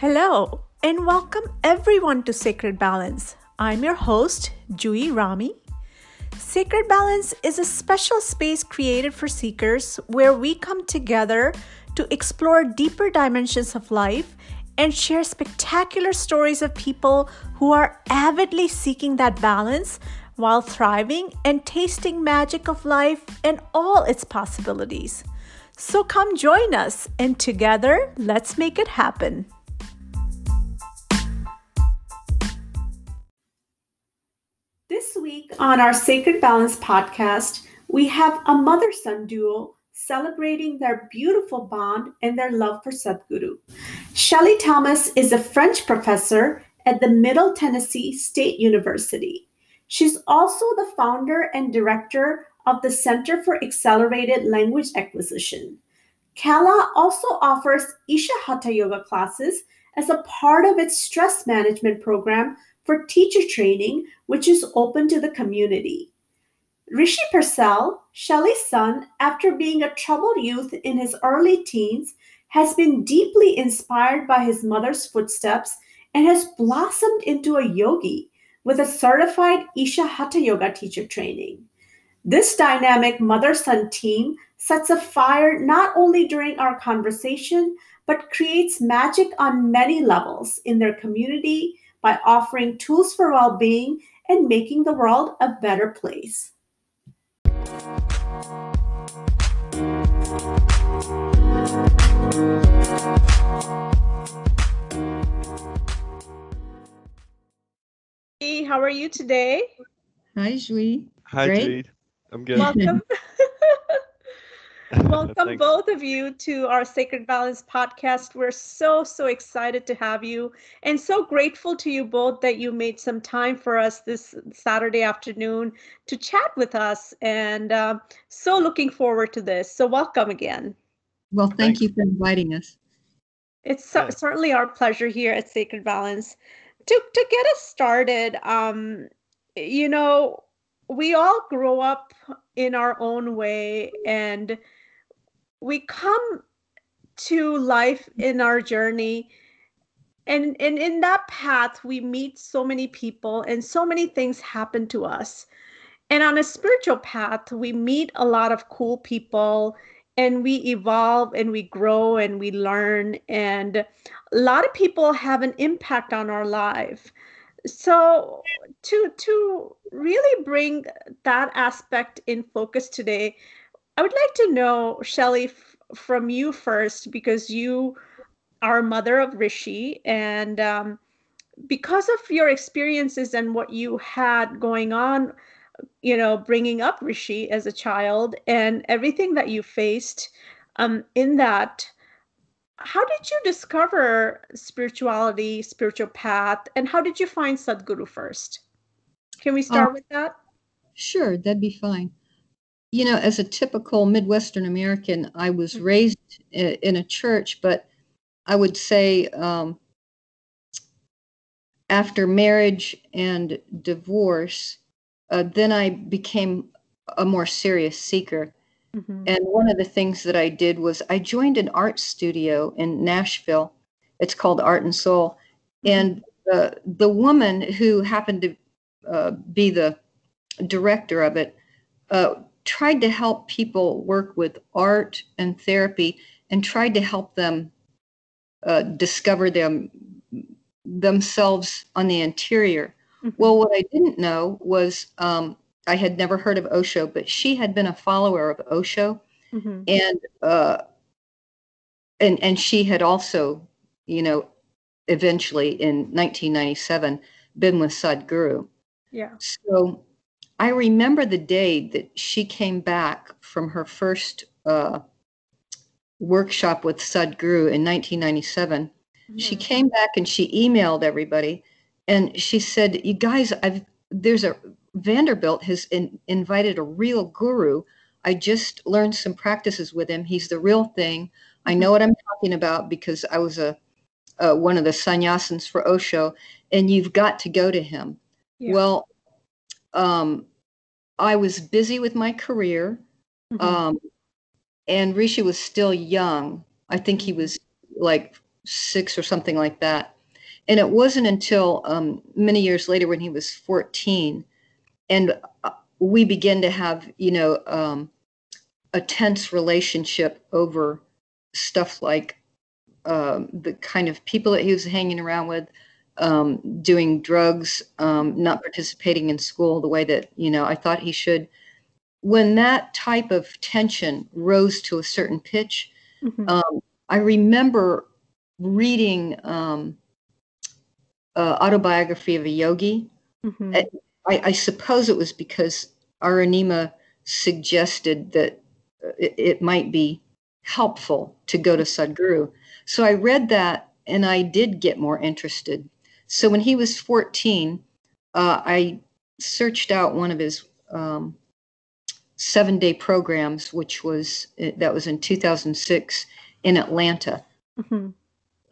Hello, and welcome everyone to Sacred Balance. I'm your host, Jui Rami. Sacred Balance is a special space created for seekers where we come together to explore deeper dimensions of life and share spectacular stories of people who are avidly seeking that balance while thriving and tasting magic of life and all its possibilities. So come join us and together let's make it happen. This week on our Sacred Balance podcast, we have a mother son duo celebrating their beautiful bond and their love for Sadhguru. Shelley Thomas is a French professor at the Middle Tennessee State University. She's also the founder and director of the Center for Accelerated Language Acquisition. CALA also offers Isha Hatha Yoga classes as a part of its stress management program for teacher training, which is open to the community. Rishi Purcell, Shelley's son, after being a troubled youth in his early teens, has been deeply inspired by his mother's footsteps and has blossomed into a yogi with a certified Isha Hatha Yoga teacher training. This dynamic mother son team sets a fire not only during our conversation, but creates magic on many levels in their community by offering tools for well being and making the world a better place. Hey, how are you today? Hi, Jui. Hi, Great. Jade. I'm good. Welcome. Welcome both of you to our Sacred Balance podcast. We're so, so excited to have you and so grateful to you both that you made some time for us this Saturday afternoon to chat with us. And uh, so looking forward to this. So, welcome again. Well, thank Thanks. you for inviting us. It's cer- Yeah. certainly our pleasure here at Sacred Balance. To to get us started, um, you know, we all grow up in our own way, and we come to life in our journey. And, and in that path, we meet so many people, and so many things happen to us. And on a spiritual path, we meet a lot of cool people and we evolve and we grow and we learn and a lot of people have an impact on our life so to to really bring that aspect in focus today i would like to know Shelley f- from you first because you are mother of rishi and um, because of your experiences and what you had going on you know, bringing up Rishi as a child and everything that you faced um, in that. How did you discover spirituality, spiritual path, and how did you find Sadhguru first? Can we start Uh, with that? Sure, that'd be fine. You know, as a typical Midwestern American, I was Mhm. raised in a church, but I would say um, after marriage and divorce, uh, then I became a more serious seeker. Mhm. And one of the things that I did was I joined an art studio in Nashville. It's called Art and Soul. And uh, the woman who happened to uh, be the director of it uh, tried to help people work with art and therapy and tried to help them uh, discover them themselves on the interior. Mhm. Well, what I didn't know was um, I had never heard of Osho, but she had been a follower of Osho, Mhm. and uh, and and she had also, you know, eventually in 1997 been with Sadhguru. Yeah. So I remember the day that she came back from her first uh, workshop with Sadhguru in 1997. She Mhm. came back and she emailed everybody, and she said, "You guys, I've there's a Vanderbilt has in, invited a real guru. I just learned some practices with him. He's the real thing. I know what I'm talking about because I was a, uh one of the sannyasins for Osho, and you've got to go to him." Yeah. Well, um, I was busy with my career, Mhm. um, and Rishi was still young. I think he was like six or something like that. And it wasn't until um, many years later when he was 14 and uh, we began to have, you know, um, a tense relationship over stuff like um, the kind of people that he was hanging around with, um, doing drugs, um, not participating in school the way that you know I thought he should. When that type of tension rose to a certain pitch, mm-hmm. Um, I remember reading um, uh, autobiography of a yogi. Mm-hmm. I, I, suppose it was because Aranima suggested that uh, it, it might be helpful to go to Sadhguru. So I read that and I did get more interested. So when he was 14, uh, I searched out one of his um, seven day programs, which was uh, that was in 2006 in Atlanta. Mm-hmm.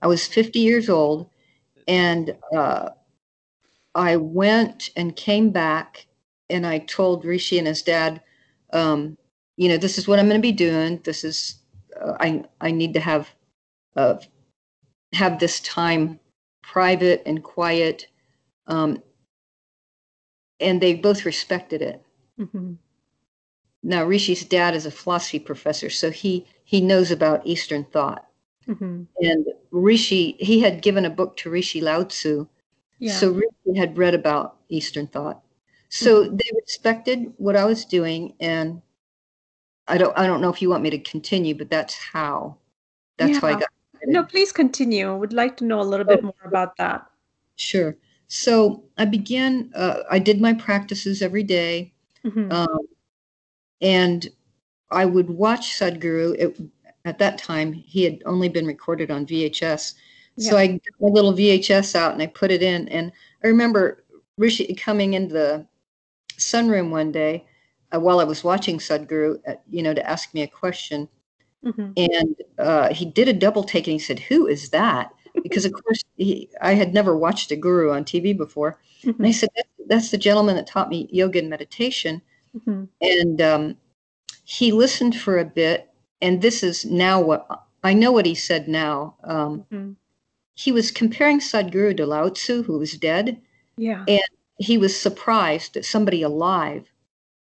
I was 50 years old and uh, I went and came back and I told Rishi and his dad, um, you know, this is what I'm going to be doing. This is uh, I I need to have uh, have this time private and quiet, um, and they both respected it. Mm-hmm. Now Rishi's dad is a philosophy professor, so he he knows about Eastern thought. Mm-hmm. And Rishi, he had given a book to Rishi Lao Tzu. Yeah. So Rishi had read about Eastern thought. So mm-hmm. they respected what I was doing, and I don't I don't know if you want me to continue, but that's how that's yeah. how I got. No, please continue. I would like to know a little bit oh, more about that. Sure. So I began. Uh, I did my practices every day, mm-hmm. um, and I would watch Sadhguru. It, at that time, he had only been recorded on VHS. Yeah. So I got my little VHS out and I put it in. And I remember Rishi coming into the sunroom one day uh, while I was watching Sadhguru, uh, you know, to ask me a question. Mm-hmm. And uh, he did a double take and he said, Who is that? Because, of course, he, I had never watched a guru on TV before. Mm-hmm. And I said, That's the gentleman that taught me yoga and meditation. Mm-hmm. And um, he listened for a bit. And this is now what I know what he said now. Um, mm-hmm. he was comparing Sadhguru to Lao Tzu, who was dead. Yeah. And he was surprised that somebody alive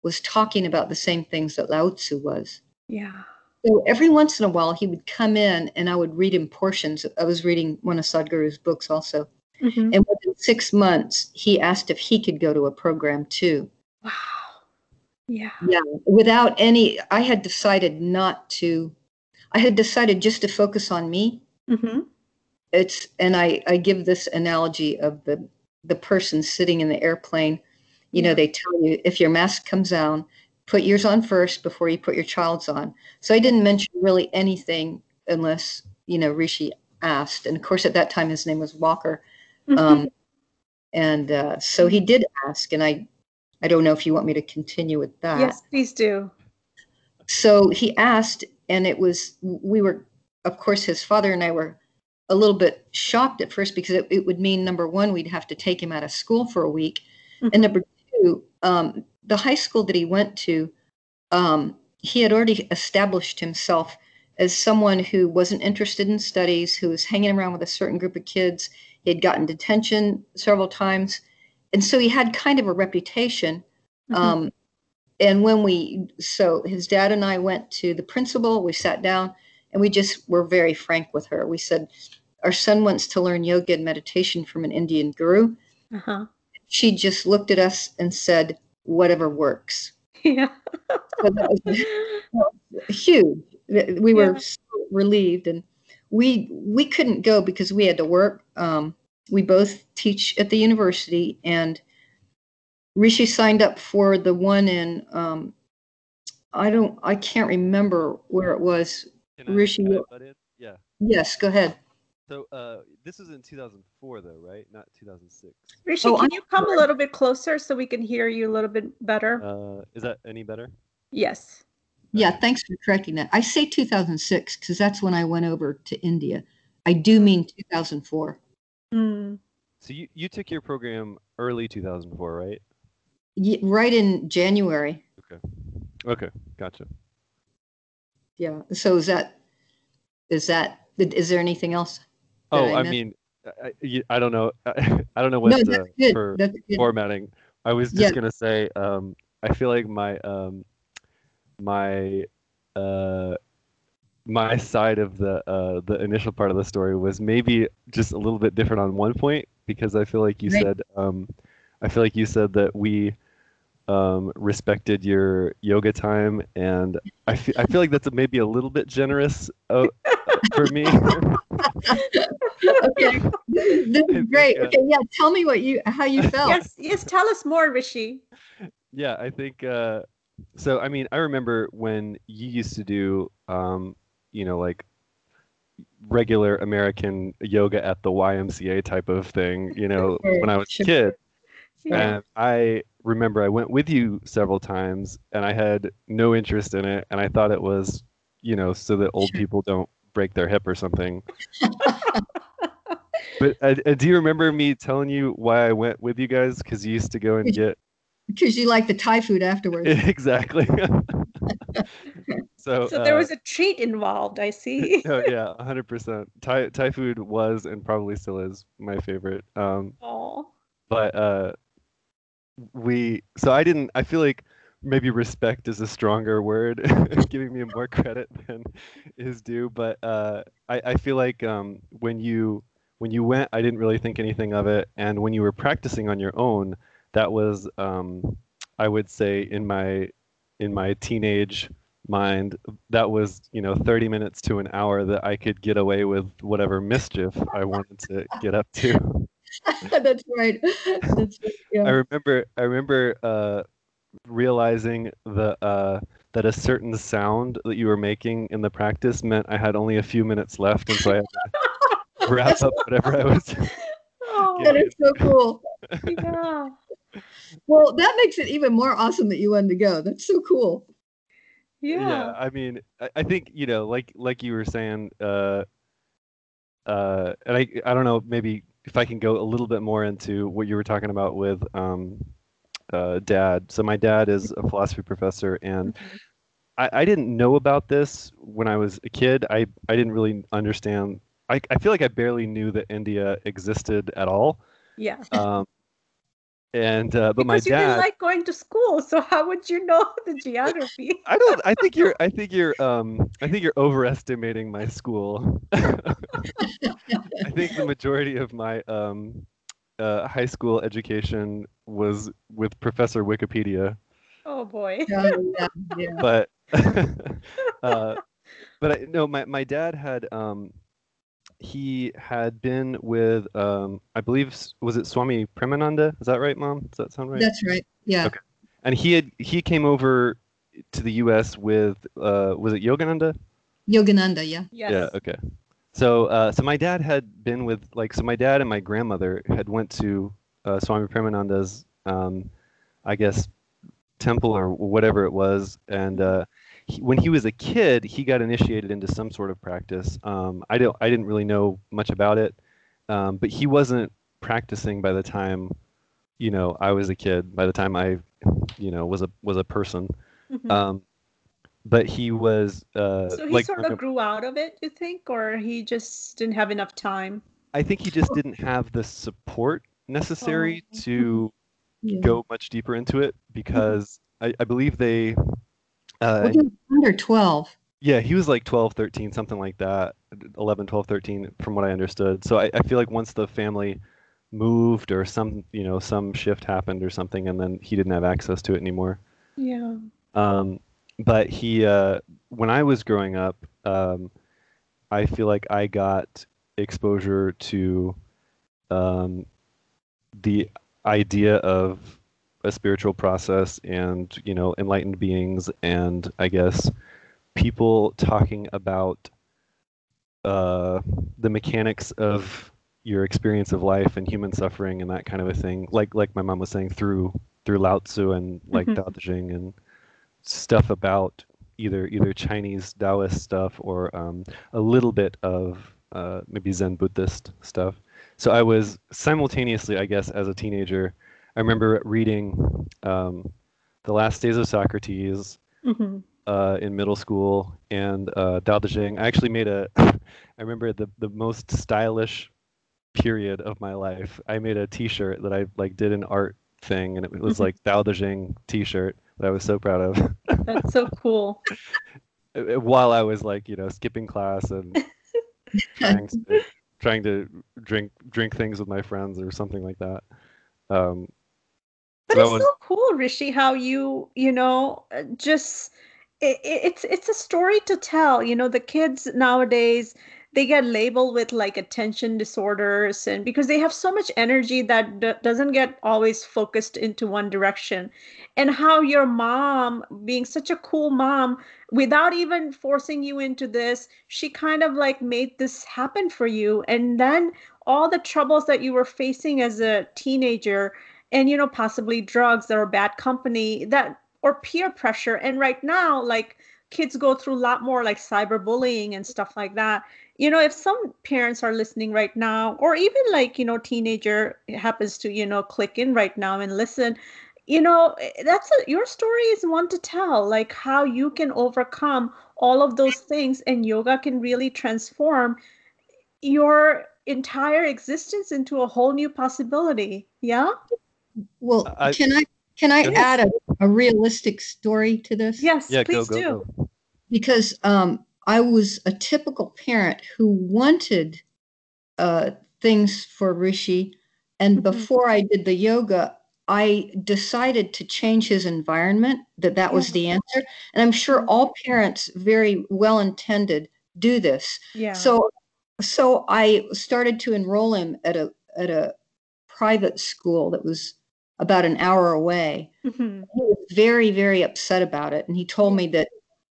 was talking about the same things that Lao Tzu was. Yeah. So every once in a while, he would come in and I would read him portions. I was reading one of Sadhguru's books also. Mm-hmm. And within six months, he asked if he could go to a program too. Wow. Yeah. Yeah. Without any, I had decided not to, I had decided just to focus on me. Mm-hmm. It's, and I, I give this analogy of the, the person sitting in the airplane you know, they tell you if your mask comes down, put yours on first before you put your child's on. So I didn't mention really anything unless, you know, Rishi asked. And of course, at that time, his name was Walker. Mm-hmm. Um, and uh, so he did ask. And I, I don't know if you want me to continue with that. Yes, please do. So he asked, and it was, we were, of course, his father and I were a little bit shocked at first because it, it would mean number one, we'd have to take him out of school for a week. Mm-hmm. And number um, the high school that he went to, um, he had already established himself as someone who wasn't interested in studies, who was hanging around with a certain group of kids. He had gotten detention several times. And so he had kind of a reputation. Mm-hmm. Um, and when we, so his dad and I went to the principal, we sat down and we just were very frank with her. We said, Our son wants to learn yoga and meditation from an Indian guru. Uh-huh she just looked at us and said, whatever works. Yeah. so that was huge. We were yeah. so relieved and we we couldn't go because we had to work. Um, we both teach at the university and Rishi signed up for the one in um, I don't I can't remember where it was. Can Rishi. yeah. Yes, go ahead. So uh, this was in 2004, though, right? Not 2006. Rishi, oh, can I'm you come sorry. a little bit closer so we can hear you a little bit better? Uh, is that any better? Yes. Yeah, thanks for correcting that. I say 2006 because that's when I went over to India. I do mean 2004. Mm. So you, you took your program early 2004, right? Yeah, right in January. Okay. Okay, gotcha. Yeah. So is that is that is there anything else? Oh, I I mean, I, I- don't know. I don't know no, what that's uh, for formatting. I was just Yeah. gonna say, um, I feel like my um, my uh, my side of the uh, the initial part of the story was maybe just a little bit different on one point because I feel like you Right. said um, I feel like you said that we um, respected your yoga time, and I feel I feel like that's maybe a little bit generous uh, for me. okay, this is, this I is think, great. uh, Okay, yeah. Tell me what you how you felt. Yes, yes. Tell us more, Rishi. Yeah, I think uh so I mean, I remember when you used to do um, you know, like regular American yoga at the YMCA type of thing, you know, Sure, when I was sure. a kid. Yeah. And I remember I went with you several times and I had no interest in it and I thought it was, you know, so that old Sure. people don't break their hip or something. But uh, uh, do you remember me telling you why I went with you guys? Because you used to go and get Because you like the Thai food afterwards. exactly. so, So there uh, was a treat involved. I see. oh yeah, hundred percent. Thai Thai food was and probably still is my favorite. Um, Oh. but uh, we so I didn't. I feel like maybe respect is a stronger word, giving me more credit than is due. But uh, I I feel like um when you when you went, I didn't really think anything of it, and when you were practicing on your own, that was um I would say in my in my teenage mind that was you know 30 minutes to an hour that i could get away with whatever mischief i wanted to get up to That's right. That's right. i remember i remember uh realizing the uh that a certain sound that you were making in the practice meant i had only a few minutes left and so i had to wrap up whatever i was Oh, That is so cool. yeah. Well, that makes it even more awesome that you wanted to go. That's so cool. Yeah. i mean I, I think you know like like you were saying uh uh and i i don't know maybe if i can go a little bit more into what you were talking about with um uh dad so my dad is a philosophy professor and Mhm. I, I didn't know about this when I was a kid. I, I didn't really understand. I, I feel like I barely knew that India existed at all. Yeah. Um, and uh, but my because you didn't dad, like going to school, so how would you know the geography? I don't. I think you're. I think you're. Um. I think you're overestimating my school. I think the majority of my um, uh, high school education was with Professor Wikipedia. Oh boy. Oh, yeah, yeah. but uh, but I, no, my my dad had um, he had been with um, I believe was it Swami Premananda? Is that right, Mom? Does that sound right? That's right. Yeah. Okay. And he had he came over to the U.S. with uh, was it Yogananda? Yogananda, yeah. Yes. Yeah. Okay. So uh, so my dad had been with like so my dad and my grandmother had went to uh, Swami Premananda's um, I guess temple or whatever it was and uh, he, when he was a kid he got initiated into some sort of practice um, I don't I didn't really know much about it um, but he wasn't practicing by the time you know I was a kid by the time I you know was a was a person Mhm. But he was uh, so he like sort of grew out of it, you think, or he just didn't have enough time? I think he just didn't have the support necessary Oh. to yeah. go much deeper into it because I, I believe they uh, Well, he was under 12. yeah he was like 12 13 something like that 11 12 13 from what i understood so I, I feel like once the family moved or some you know some shift happened or something and then he didn't have access to it anymore Yeah. um, but he, uh, when I was growing up, um, I feel like I got exposure to um, the idea of a spiritual process and you know enlightened beings and I guess people talking about uh, the mechanics of your experience of life and human suffering and that kind of a thing. Like like my mom was saying through through Lao Tzu and like Mhm. Tao Te Ching and stuff about either either Chinese Taoist stuff or um, a little bit of uh, maybe Zen Buddhist stuff. So I was simultaneously, I guess, as a teenager, I remember reading um, The Last Days of Socrates, hmm uh, in middle school and uh, Dao De Jing. I actually made a. I remember the the most stylish period of my life. I made a T-shirt that I like did an art thing, and it was like Dao De Jing T-shirt that I was so proud of. That's so cool. While I was like, you know, skipping class and trying to, trying to drink drink things with my friends or something like that. Um, but it's was- so cool, Rishi, how you, you know, uh, just it, it's it's a story to tell. You know, the kids nowadays they get labeled with like attention disorders and because they have so much energy that d- doesn't get always focused into one direction. And how your mom being such a cool mom without even forcing you into this she kind of like made this happen for you. And then all the troubles that you were facing as a teenager and you know possibly drugs or bad company that or peer pressure. And right now like kids go through a lot more like cyberbullying and stuff like that you know if some parents are listening right now or even like you know teenager happens to you know click in right now and listen you know eh, that's a, your story is one to tell like how you can overcome all of those things and yoga can really transform your entire existence into a whole new possibility yeah Well, I- can I can I add a, a realistic story to this? yes yeah, go please go do go. because um, I was a typical parent who wanted uh, things for Rishi, and Mhm. before I did the yoga, I decided to change his environment. That that was Yeah. the answer, and I'm sure all parents, very well intended, do this. yeah So, so I started to enroll him at a at a private school that was about an hour away Mhm. he was very very upset about it and he told me that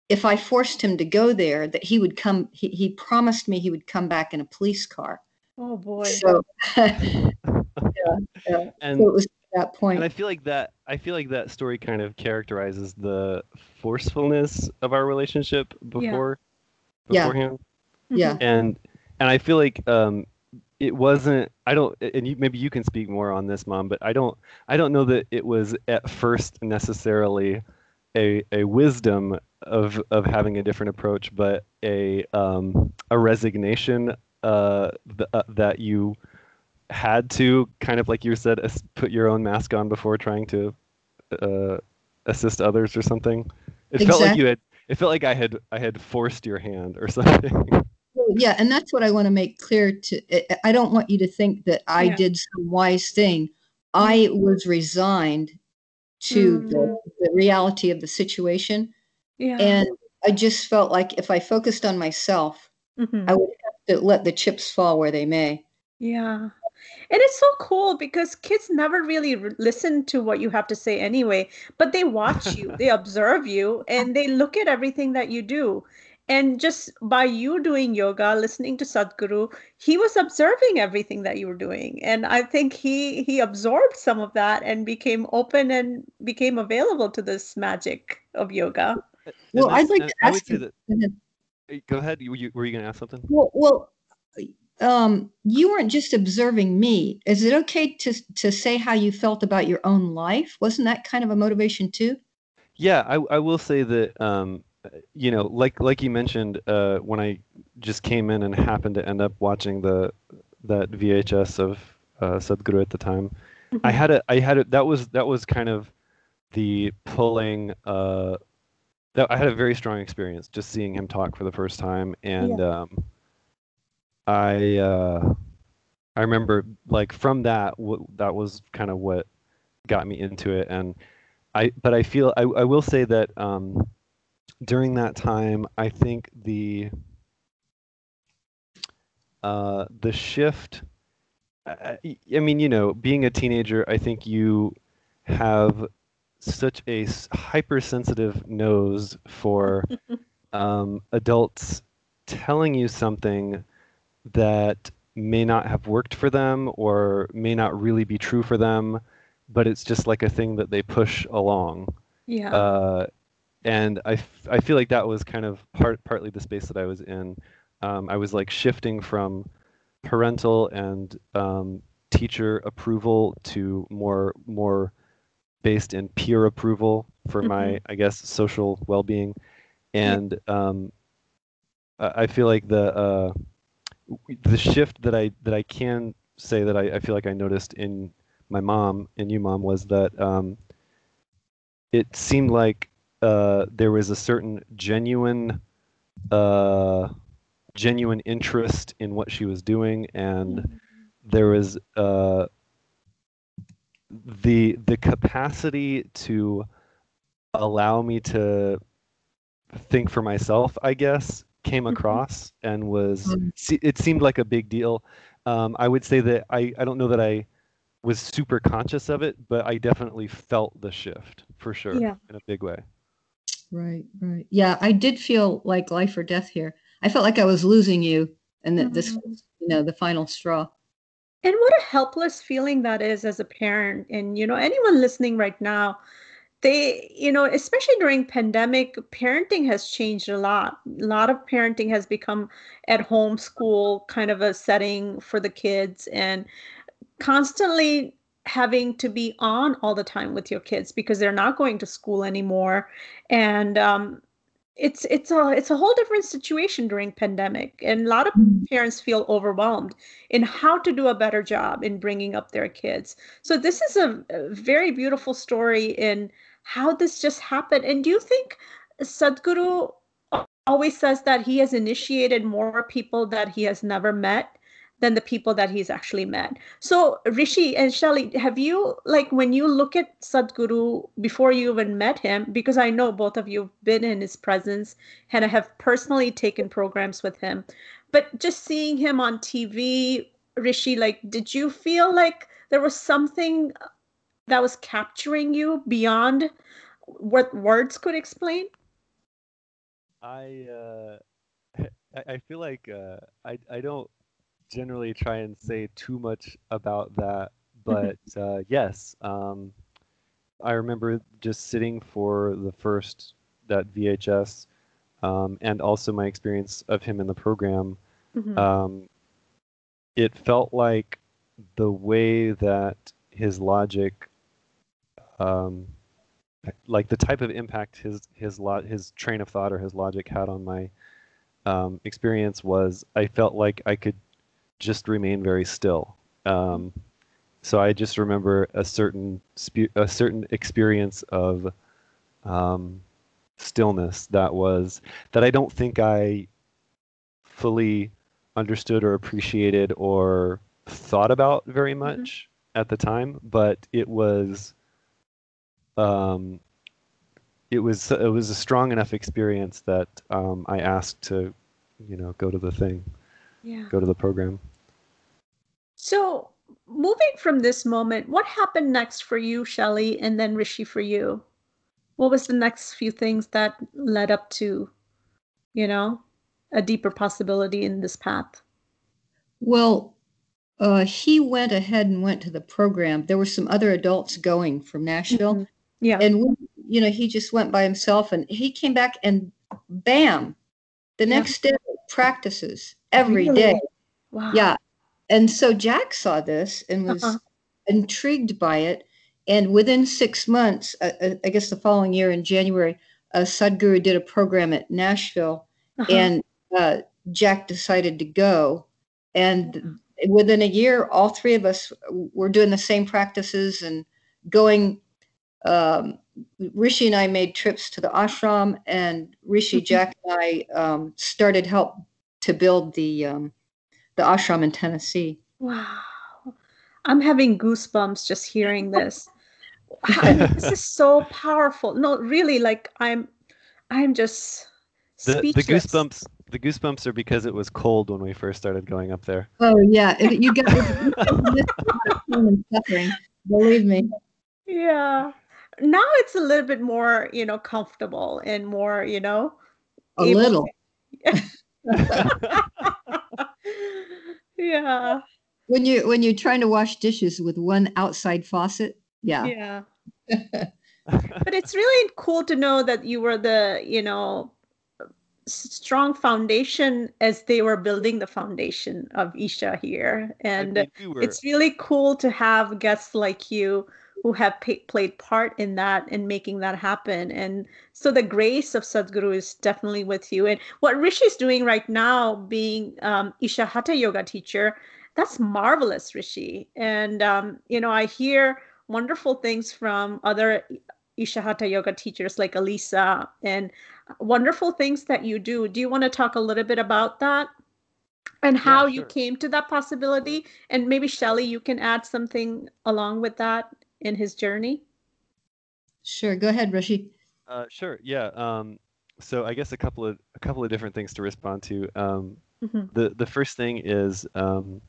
if i forced him to go there that he would come he, he promised me he would come back in a police car oh boy so yeah, yeah. And so it was that point. point and I feel like that I feel like that story kind of characterizes the forcefulness of our relationship before Yeah. beforehand. yeah And and I feel like um it wasn't I don't and you maybe you can speak more on this mom, but I don't I don't know that it was at first necessarily a a wisdom of of having a different approach, but a um a resignation uh, th- uh that you had to kind of like you said as- put your own mask on before trying to uh, assist others or something. It felt like you had. It felt like I had I had forced your hand or something. Yeah and that's what i want to make clear to I- i don't want you to think that i Yeah. did some wise thing i was resigned to Mm. the, the reality of the situation yeah and i just felt like if i focused on myself Mhm. i would have to let the chips fall where they may Yeah. And it's so cool because kids never really r- listen to what you have to say anyway, but they watch you, they observe you, and they look at everything that you do. And just by you doing yoga, listening to Sadhguru, he was observing everything that you were doing. And I think he he absorbed some of that and became open and became available to this magic of yoga. And Well, I'd like to ask you- that. Go ahead. You, you, were you going to ask something? Well, well, um, you weren't just observing me. Is it okay to to say how you felt about your own life? Wasn't that kind of a motivation too? Yeah, I, I will say that um, you know, like like you mentioned, uh, when I just came in and happened to end up watching the that VHS of uh, Sadhguru at the time, I had a I had a that was that was kind of the pulling. Uh, that I had a very strong experience just seeing him talk for the first time, and um, I uh, I remember like from that w- that was kind of what got me into it, and I but I feel I, I will say that um, during that time I think the uh, the shift. I, I mean, you know, being a teenager, I think you have such a hypersensitive nose for um, adults telling you something that may not have worked for them or may not really be true for them, but it's just like a thing that they push along. Yeah. Uh, and I, f- I feel like that was kind of part partly the space that I was in. Um, I was like shifting from parental and um, teacher approval to more more based in peer approval for my I guess social well-being. and um, I I feel like the uh, the shift that I that I can say that I, I feel like I noticed in my mom and you mom was that um, it seemed like uh, there was a certain genuine uh, genuine interest in what she was doing and there was uh, the the capacity to allow me to think for myself i guess came Mhm. across and was Mm. it seemed like a big deal um, i would say that I, I don't know that i was super conscious of it but i definitely felt the shift for sure Yeah. in a big way Right, right. Yeah, I did feel like life or death here. I felt like I was losing you and that this Mhm. was, you know, the final straw. And what a helpless feeling that is as a parent. And you know, anyone listening right now, they, you know, especially during pandemic, parenting has changed a lot. A lot of parenting has become at home school kind of a setting for the kids and constantly having to be on all the time with your kids because they're not going to school anymore. And um it's it's a it's a whole different situation during pandemic. And a lot of parents feel overwhelmed in how to do a better job in bringing up their kids. So this is a, a very beautiful story in how this just happened. And do you think sadhguru always says that he has initiated more people that he has never met than the people that he's actually met. So rishi and Shelley have you like when you look at sadhguru before you even met him because i know both of you have been in his presence and I have personally taken programs with him but just seeing him on tv rishi like did you feel like there was something that was capturing you beyond what words could explain? I uh, I, feel like uh, I I don't generally try and say too much about that, but uh, yes, um, I remember just sitting for the first that VHS, um, and also my experience of him in the program. Mhm. Um, it felt like the way that his logic, um, like the type of impact his his lo- his train of thought or his logic had on my um, experience was I felt like I could just remain very still. Um, so I just remember a certain spe- a certain experience of um, stillness that was that I don't think I fully understood or appreciated or thought about very much at the time, but it was um, it was it was a strong enough experience that um, I asked to, you know, go to the thing, yeah go to the program. So, moving from this moment, what happened next for you, Shelley, and then Rishi for you? What was the next few things that led up to, you know, a deeper possibility in this path? Well, uh, he went ahead and went to the program. There were some other adults going from Nashville, Mhm. Yeah. and we, you know, he just went by himself, and he came back, and bam, the Yeah. next day practices every day. Really? Wow. Yeah, and so Jack saw this and was Uh-huh. intrigued by it, and within six months, uh, uh, I guess the following year in January, uh, Sadhguru did a program at Nashville, Uh-huh. and uh, Jack decided to go. And within a year, all three of us were doing the same practices and going. Um, Rishi and I made trips to the ashram, and Rishi, Mhm. Jack, and I um, started help to build the um, the ashram in Tennessee. Wow. I'm having goosebumps just hearing this. This is so powerful. No, really, like I'm I'm just The, the goosebumps the goosebumps are because it was cold when we first started going up there. Oh yeah, it- you got you got this lot of pain and suffering. Believe me. Yeah. Now it's a little bit more, you know, comfortable and more, you know, A able little. yeah. When you when you're trying to wash dishes with one outside faucet, yeah. Yeah. But it's really cool to know that you were the, you know, strong foundation as they were building the foundation of Isha here. And we were it's really cool to have guests like you who have pay, played part in that and making that happen. And so the grace of Sadhguru is definitely with you. And what Rishi is doing right now, being um, Isha Hatha Yoga teacher, that's marvelous, Rishi. And um, you know, I hear wonderful things from other Isha Hatha Yoga teachers like Elisa and wonderful things that you do. Do you want to talk a little bit about that? and how yeah, sure. you came to that possibility and maybe Shelley you can add something along with that in his journey? Sure. Go ahead, Rishi. Uh, sure. Yeah. Um, so I guess a couple of a couple of different things to respond to. Um, mm-hmm. The the first thing is um,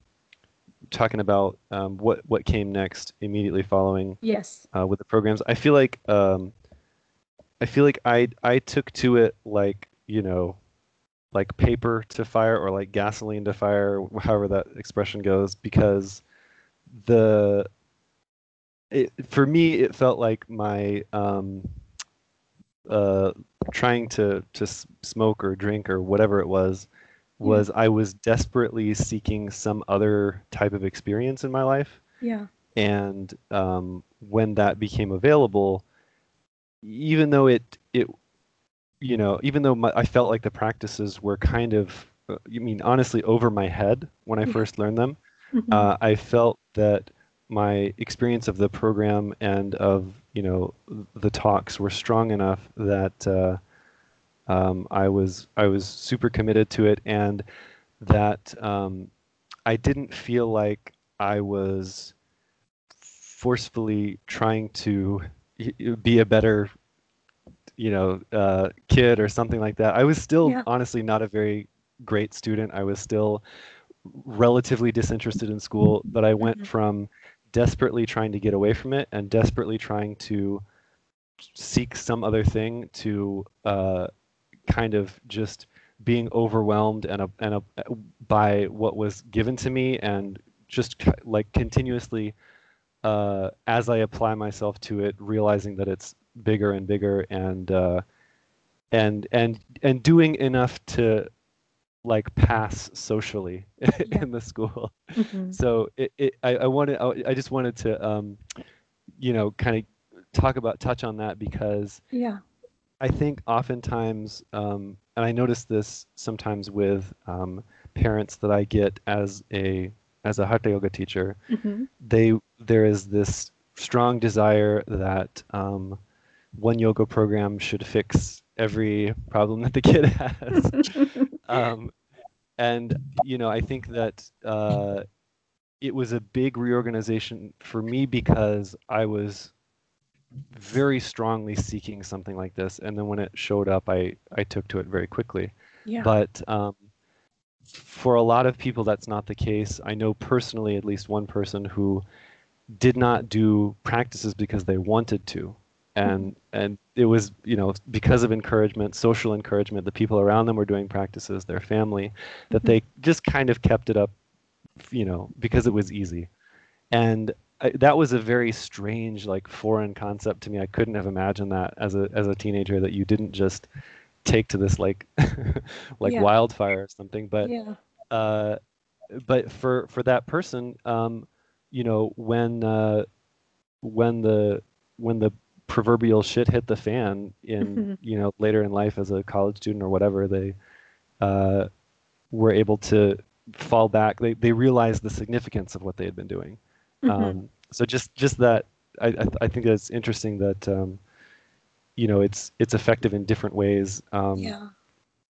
talking about um, what what came next immediately following. Yes. Uh, with the programs, I feel like um, I feel like I I took to it like you know like paper to fire or like gasoline to fire, however that expression goes, because the it, for me, it felt like my um, uh, trying to to smoke or drink or whatever it was was yeah. I was desperately seeking some other type of experience in my life. Yeah. And um, when that became available, even though it it you know even though my, I felt like the practices were kind of uh, you mean honestly over my head when I first learned them, mm-hmm. uh, I felt that my experience of the program and of you know the talks were strong enough that uh, um, I was I was super committed to it, and that um, I didn't feel like I was forcefully trying to be a better you know uh, kid or something like that. I was still yeah. honestly not a very great student. I was still relatively disinterested in school, but I went mm-hmm. from desperately trying to get away from it and desperately trying to seek some other thing to uh, kind of just being overwhelmed and a, and a, by what was given to me and just like continuously uh, as I apply myself to it, realizing that it's bigger and bigger and uh, and and and doing enough to like pass socially yeah. in the school. Mm-hmm. So it, it I, I wanted I just wanted to um, you know kind of talk about touch on that because yeah I think oftentimes um, and I notice this sometimes with um, parents that I get as a as a hatha yoga teacher mm-hmm. they there is this strong desire that um, one yoga program should fix every problem that the kid has. um, and you know, I think that uh, it was a big reorganization for me because I was very strongly seeking something like this, and then when it showed up, I I took to it very quickly. Yeah. But um, for a lot of people, that's not the case. I know personally at least one person who did not do practices because they wanted to and and it was you know because of encouragement social encouragement the people around them were doing practices their family that they just kind of kept it up you know because it was easy and I, that was a very strange like foreign concept to me i couldn't have imagined that as a as a teenager that you didn't just take to this like like yeah. wildfire or something but yeah. uh but for for that person um you know when uh when the when the proverbial shit hit the fan in mm-hmm. you know later in life as a college student or whatever they uh, were able to fall back they, they realized the significance of what they had been doing mm-hmm. um, so just just that I, I, I think that's interesting that um, you know it's it's effective in different ways um, yeah.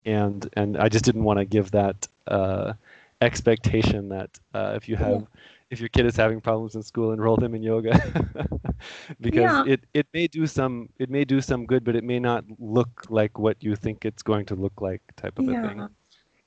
and and I just didn't want to give that uh, expectation that uh, if you have yeah if your kid is having problems in school, enroll them in yoga because yeah. it, it may do some it may do some good, but it may not look like what you think it's going to look like type of yeah. a thing.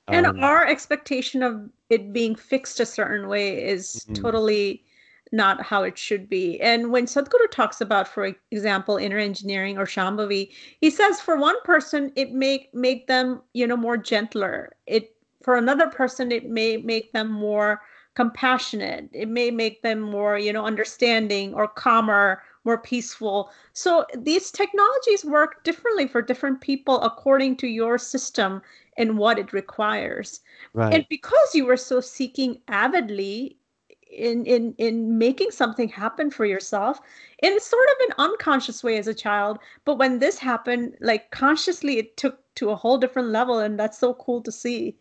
And um, our expectation of it being fixed a certain way is mm-hmm. totally not how it should be. And when Sadhguru talks about, for example, inner engineering or Shambhavi, he says for one person it may make them, you know, more gentler. It for another person it may make them more compassionate. It may make them more you know understanding or calmer more peaceful. So these technologies work differently for different people according to your system and what it requires. Right. and because you were so seeking avidly in in in making something happen for yourself in sort of an unconscious way as a child but when this happened like consciously it took to a whole different level and that's so cool to see.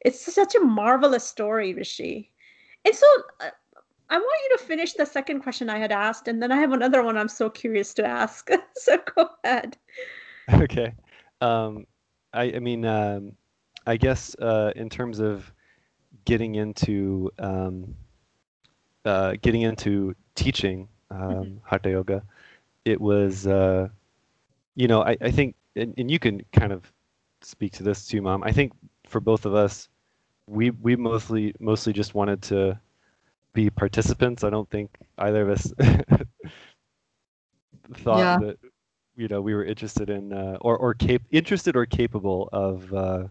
It's such a marvelous story rishi and so uh, i want you to finish the second question i had asked and then i have another one i'm so curious to ask so go ahead okay um i i mean um i guess uh in terms of getting into um uh, getting into teaching um, mm-hmm. hatha yoga, it was, uh, you know, I, I think, and, and you can kind of speak to this too, mom. I think for both of us, we we mostly mostly just wanted to be participants. I don't think either of us thought yeah. that you know we were interested in uh, or or cap- interested or capable of uh,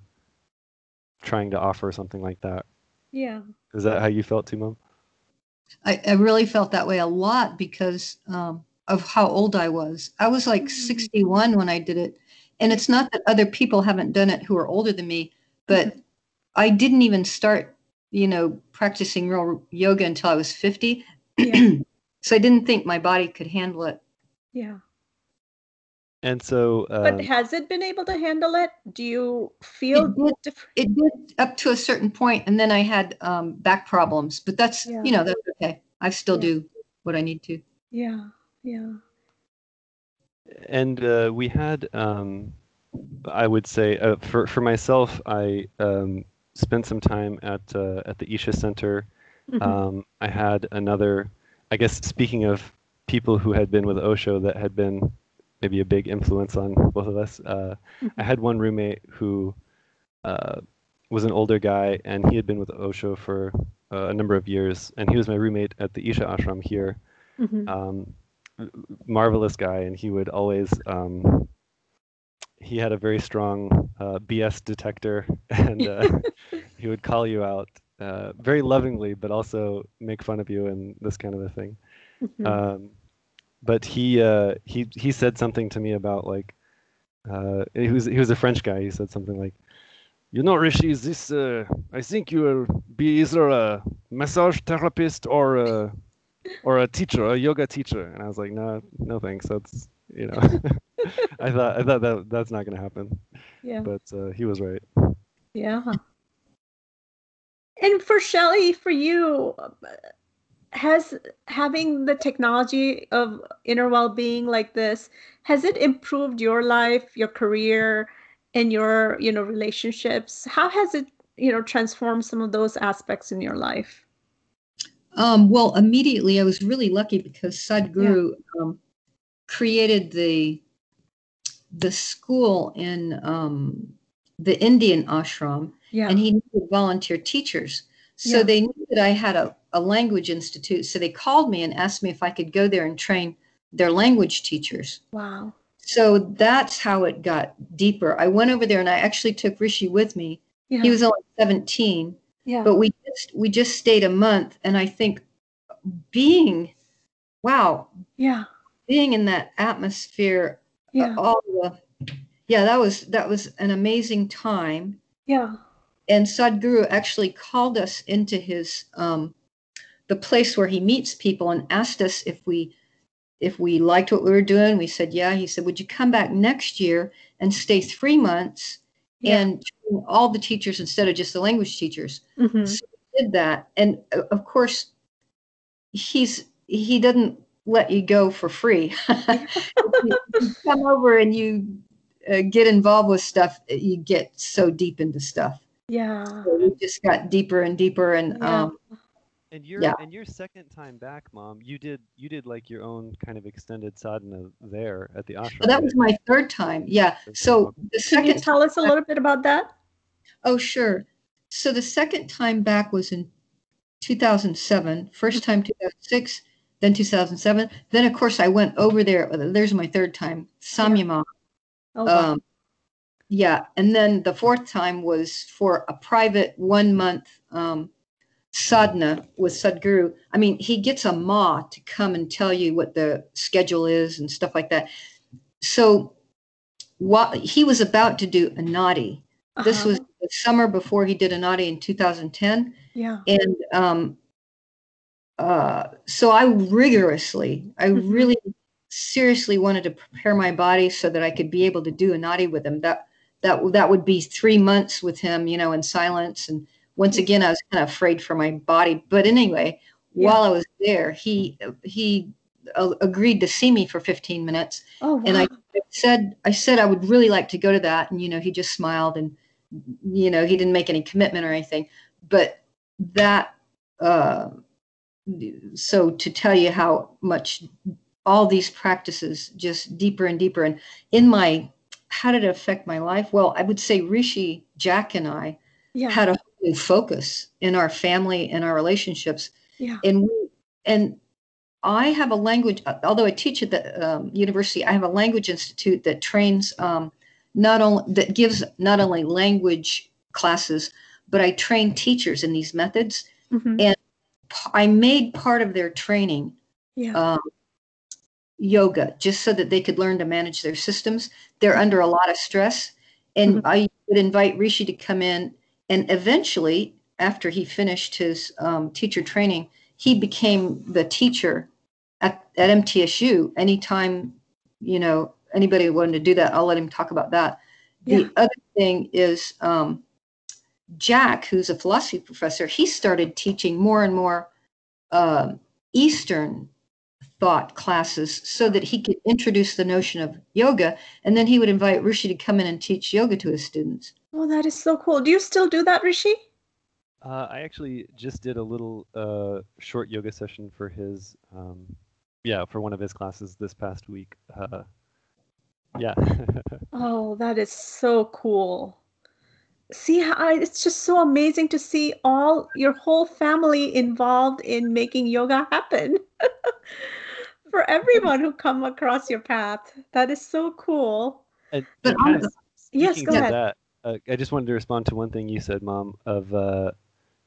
trying to offer something like that. Yeah. Is that how you felt too, mom? I, I really felt that way a lot because um, of how old I was. I was like mm-hmm. 61 when I did it. And it's not that other people haven't done it who are older than me, but mm-hmm. I didn't even start, you know, practicing real yoga until I was 50. Yeah. so I didn't think my body could handle it. Yeah. And so, uh, but has it been able to handle it? Do you feel it did, different? It did up to a certain point, and then I had um, back problems. But that's yeah. you know that's okay. I still yeah. do what I need to. Yeah, yeah. And uh, we had, um, I would say, uh, for for myself, I um, spent some time at uh, at the Isha Center. Mm-hmm. Um, I had another, I guess, speaking of people who had been with Osho that had been maybe a big influence on both of us. Uh, mm-hmm. I had one roommate who uh, was an older guy, and he had been with Osho for uh, a number of years, and he was my roommate at the Isha Ashram here. Mm-hmm. Um, marvelous guy, and he would always. Um, he had a very strong uh, BS detector, and uh, he would call you out uh, very lovingly, but also make fun of you and this kind of a thing. Mm-hmm. Um, but he uh, he he said something to me about like uh, he was he was a French guy. He said something like, "You know, Rishi, is this uh, I think you will be either a massage therapist or a or a teacher, a yoga teacher." And I was like, "No, no thanks. That's you know." I thought I thought that that's not going to happen. Yeah. But uh, he was right. Yeah. And for Shelley, for you, has having the technology of inner well-being like this has it improved your life your career and your you know relationships how has it you know transformed some of those aspects in your life um, well immediately i was really lucky because sadhguru yeah. um, created the the school in um, the indian ashram yeah. and he needed volunteer teachers so yeah. they knew that i had a a language institute. So they called me and asked me if I could go there and train their language teachers. Wow. So that's how it got deeper. I went over there and I actually took Rishi with me. Yeah. He was only 17. Yeah. But we just we just stayed a month and I think being wow. Yeah. Being in that atmosphere yeah. all the yeah, that was that was an amazing time. Yeah. And Sadhguru actually called us into his um, the place where he meets people and asked us if we if we liked what we were doing. We said, yeah. He said, would you come back next year and stay three months yeah. and all the teachers instead of just the language teachers? Mm-hmm. So we did that. And uh, of course, he's he doesn't let you go for free. you come over and you uh, get involved with stuff, you get so deep into stuff. Yeah. So we just got deeper and deeper and yeah. um, and your yeah. and your second time back, mom, you did you did like your own kind of extended sadhana there at the ashram. Well, that was my third time. Yeah. So the second. Can you tell us a little bit about that? Oh, sure. So the second time back was in 2007. First time 2006, then 2007. Then of course I went over there. There's my third time, Samyama. Yeah. Oh, wow. Um, yeah, and then the fourth time was for a private one month um, sadhana with Sadhguru, I mean, he gets a ma to come and tell you what the schedule is and stuff like that. So while he was about to do Anadi, uh-huh. this was the summer before he did Anadi in 2010. Yeah. And um, uh, so I rigorously, I Mhm. really seriously wanted to prepare my body so that I could be able to do Anadi with him. That that that would be three months with him, you know, in silence. And once again, I was kind of afraid for my body. But anyway, Yeah. while I was there, he he uh, agreed to see me for 15 minutes, Oh, wow. and I said I said I would really like to go to that, and you know, he just smiled and you know he didn't make any commitment or anything. But that uh, so to tell you how much all these practices just deeper and deeper and in my how did it affect my life well i would say rishi jack and i yeah. had a new focus in our family and our relationships yeah. and we, and i have a language although i teach at the um, university i have a language institute that trains um, not only that gives not only language classes but i train teachers in these methods Mhm. I made part of their training Yeah. um, yoga just so that they could learn to manage their systems. They're under a lot of stress. And Mhm. I would invite Rishi to come in. And eventually, after he finished his um, teacher training, he became the teacher at, at MTSU. Anytime, you know, anybody wanted to do that, I'll let him talk about that. The other thing is um, Jack, who's a philosophy professor, he started teaching more and more um, Eastern thought classes so that he could introduce the notion of yoga. And then he would invite Rishi to come in and teach yoga to his students. oh, that is so cool. Do you still do that, Rishi? Uh, I actually just did a little uh, short yoga session for his, um, yeah, for one of his classes this past week. Uh, yeah. Oh, that is so cool. See how I, it's just so amazing to see all your whole family involved in making yoga happen for everyone who come across your path. That is so cool. and, But and kind of Yes, go ahead. that, uh, I just wanted to respond to one thing you said, Mom, of uh,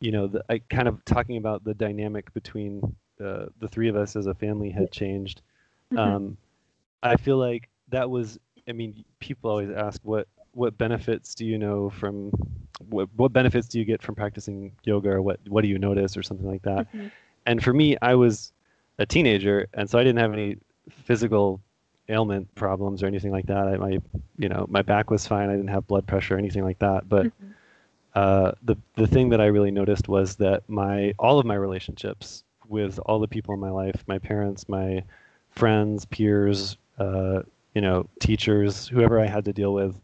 you know, the, I kind of talking about the dynamic between uh, the three of us as a family had changed. Mhm. Um, I feel like that was. I mean, people always ask what what benefits do you know from what what benefits do you get from practicing yoga or what what do you notice or something like that. Mhm. And for me, I was a teenager, and so I didn't have any physical ailment problems or anything like that. I, my you know my back was fine. I didn't have blood pressure or anything like that. But Mhm. uh, the the thing that I really noticed was that my all of my relationships with all the people in my life, my parents, my friends, peers, uh, you know, teachers, whoever I had to deal with,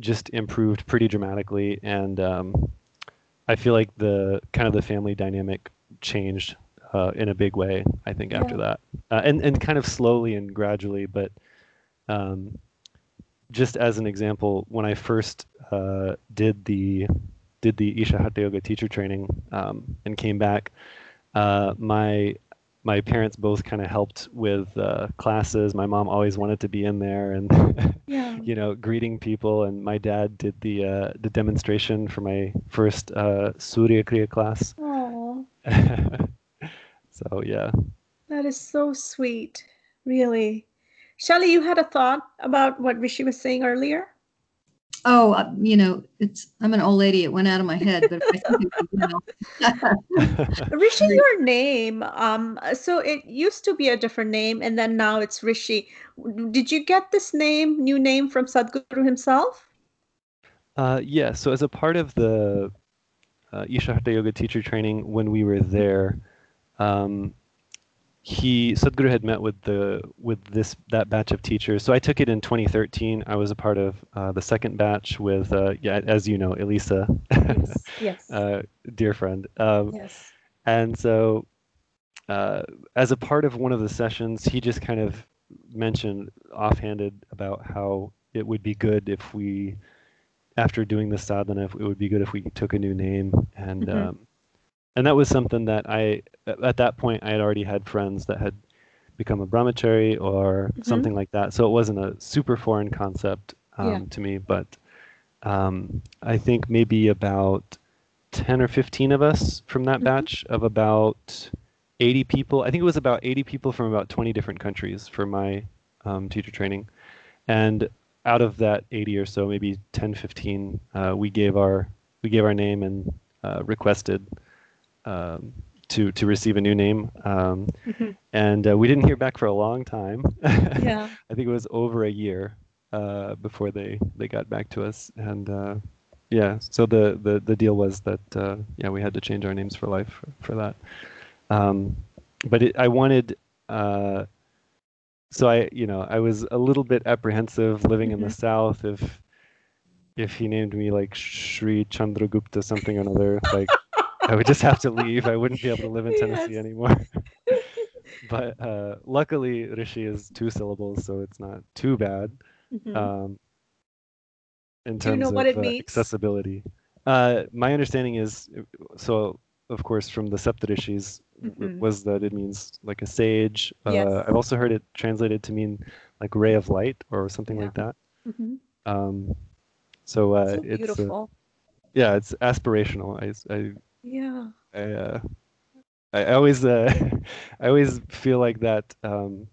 just improved pretty dramatically. And um, I feel like the kind of the family dynamic changed uh, in a big way. I think after that, uh, and and kind of slowly and gradually, but. Um, just as an example, when I first uh, did the did the Isha Hatha Yoga teacher training um, and came back, uh, my my parents both kind of helped with uh, classes. My mom always wanted to be in there and Yeah. you know greeting people, and my dad did the uh, the demonstration for my first uh, Surya Kriya class. Oh, so yeah. that is so sweet. Really. Shelley, you had a thought about what Rishi was saying earlier? Oh, uh, you know, it's I'm an old lady. It went out of my head, but I think it, you know. Rishi, your name. Um, so it used to be a different name, and then now it's Rishi. Did you get this name, new name, from Sadhguru himself? Uh, yeah, so as a part of the uh, Isha Hatha Yoga teacher training, when we were there, um, he Sadhguru had met with the with this that batch of teachers. So I took it in 2013. I was a part of uh, the second batch with, uh, yeah, as you know, Elisa, Yes. Yes. uh, dear friend. Um, yes. and so, uh, as a part of one of the sessions, he just kind of mentioned offhanded about how it would be good if we, after doing the sadhana, if it would be good if we took a new name. And Mhm. um, and that was something that I, at that point, I had already had friends that had become a brahmachari or Mhm. something like that. So it wasn't a super foreign concept um, Yeah. to me, but um, I think maybe about 10 or 15 of us from that Mhm. batch of about 80 people. I think it was about 80 people from about 20 different countries for my um, teacher training. And out of that 80 or so, maybe 10, 15, uh, we gave our we gave our name and uh, requested um, to to receive a new name, um, Mhm. and uh, we didn't hear back for a long time. Yeah. I think it was over a year uh, before they they got back to us, and uh, yeah, so the, the the deal was that uh, yeah we had to change our names for life for, for that. Um, but it, I wanted. Uh, so I, you know, I was a little bit apprehensive living in the Mhm. south if if he named me like Sri Chandragupta something or another, like I would just have to leave. I wouldn't be able to live in Tennessee Yes. anymore. but uh, luckily, Rishi is two syllables, so it's not too bad. Mhm. Um, in Do you terms know of what it uh, means? accessibility, uh, my understanding is so. Of course, from the Saptarishis, w- Mhm. was that it means like a sage. Yes. Uh, I've also heard it translated to mean like ray of light or something Yeah. like that. Mhm. Um, so uh, so it's uh, beautiful. yeah, it's aspirational. I I yeah. I, uh, I always uh, I always feel like that um,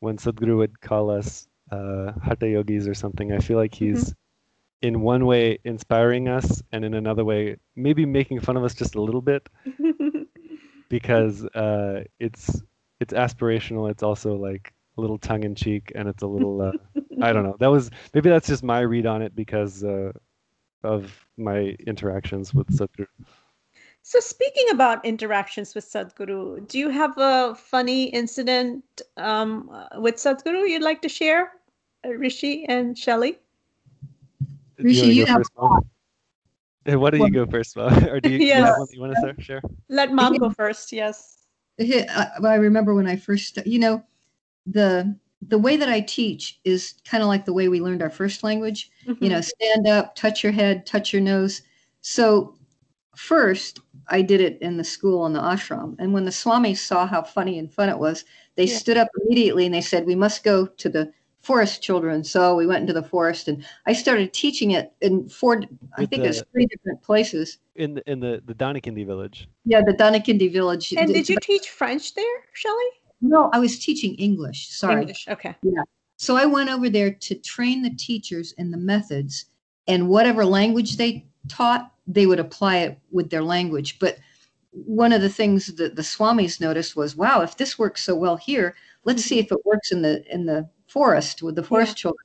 when Sadhguru would call us uh, hatha yogis or something. I feel like Mm-hmm. he's in one way inspiring us, and in another way maybe making fun of us just a little bit because uh, it's it's aspirational. It's also like a little tongue in cheek, and it's a little uh, I don't know. That was maybe that's just my read on it because uh, of my interactions with Sadhguru. So speaking about interactions with Sadhguru, do you have a funny incident um, with Sadhguru you'd like to share, uh, Rishi and Shelley? Do Rishi, wanna you go have first, Mom? Why don't you go first, Mom? or do you, you Yes. have one you want to share? Let mom go first. Yes. I, I remember when I first, you know, the the way that I teach is kind of like the way we learned our first language. You know, stand up, touch your head, touch your nose. So first, I did it in the school in the ashram, and when the swamis saw how funny and fun it was, they Yeah. stood up immediately and they said, "We must go to the forest, children." So we went into the forest, and I started teaching it in four. I With think it was three different places. In the in the the Thanikandi village. Yeah, the Thanikandi village. And did you teach French there, Shelley? No, I was teaching English. Sorry. English. Okay. Yeah. So I went over there to train the teachers in the methods and whatever language they taught, they would apply it with their language. But one of the things that the swamis noticed was, wow, if this works so well here, let's see if it works in the in the forest with the forest children.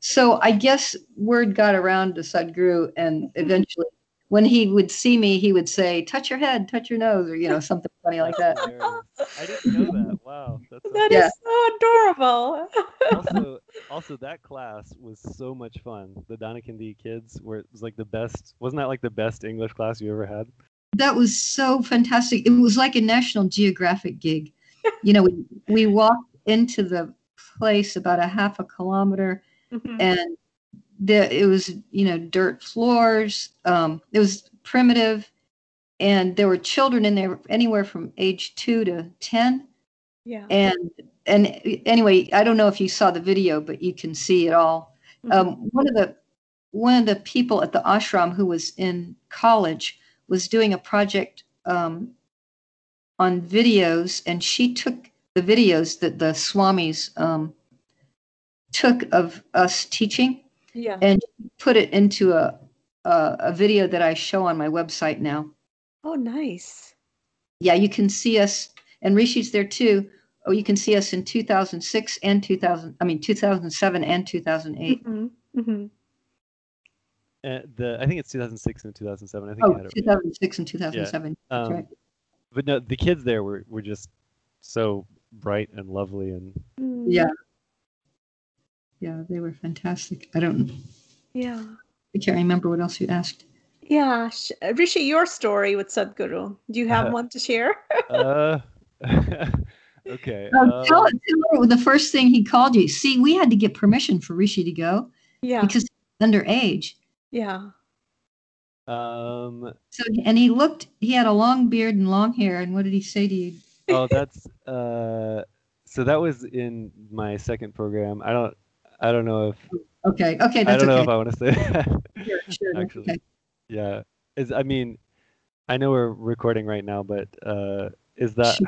So I guess word got around to Sadhguru, and mm-hmm. eventually, when he would see me, he would say, "Touch your head, touch your nose," or you know something funny like that. I didn't know that. Wow, that's so That is Yeah. so adorable. also also that class was so much fun. The Thanikandi kids were it was like the best. Wasn't that like the best English class you ever had? That was so fantastic. It was like a National Geographic gig. You know, we, we walked into the place about a half a kilometer Mhm. and the, it was, you know, dirt floors. Um, it was primitive. And there were children in there anywhere from age two to 10. yeah. And, and anyway, I don't know if you saw the video, but you can see it all. Mhm. Um, one of the one of the people at the ashram who was in college was doing a project um, on videos, and she took the videos that the swamis um, took of us teaching yeah. and put it into a, a a video that I show on my website now. Oh, nice. Yeah, you can see us, and Rishi's there too. Oh, you can see us in 2006 and 2000. I mean, 2007 and 2008. Mhm. Mhm. Uh, the I think it's 2006 and 2007. I think Oh, I had it. 2006 and 2007. That's Um, right. But no, the kids there were were just so bright and lovely and Mm. Yeah. Yeah, they were fantastic. I don't, Yeah. I can't remember what else you asked. Yeah. Uh, Rishi, your story with Sadhguru. Do you have one to share? uh okay. Oh, um, tell, tell her the first thing he called you. See, we had to get permission for Rishi to go yeah. because he's underage. Yeah. um So, and he looked, he had a long beard and long hair. And what did he say to you? oh that's uh so that was in my second program. I don't I don't know if Okay, okay, I don't know okay. if I want to say that. Sure, sure, actually. okay. Yeah. Is I mean, I know we're recording right now, but uh, is that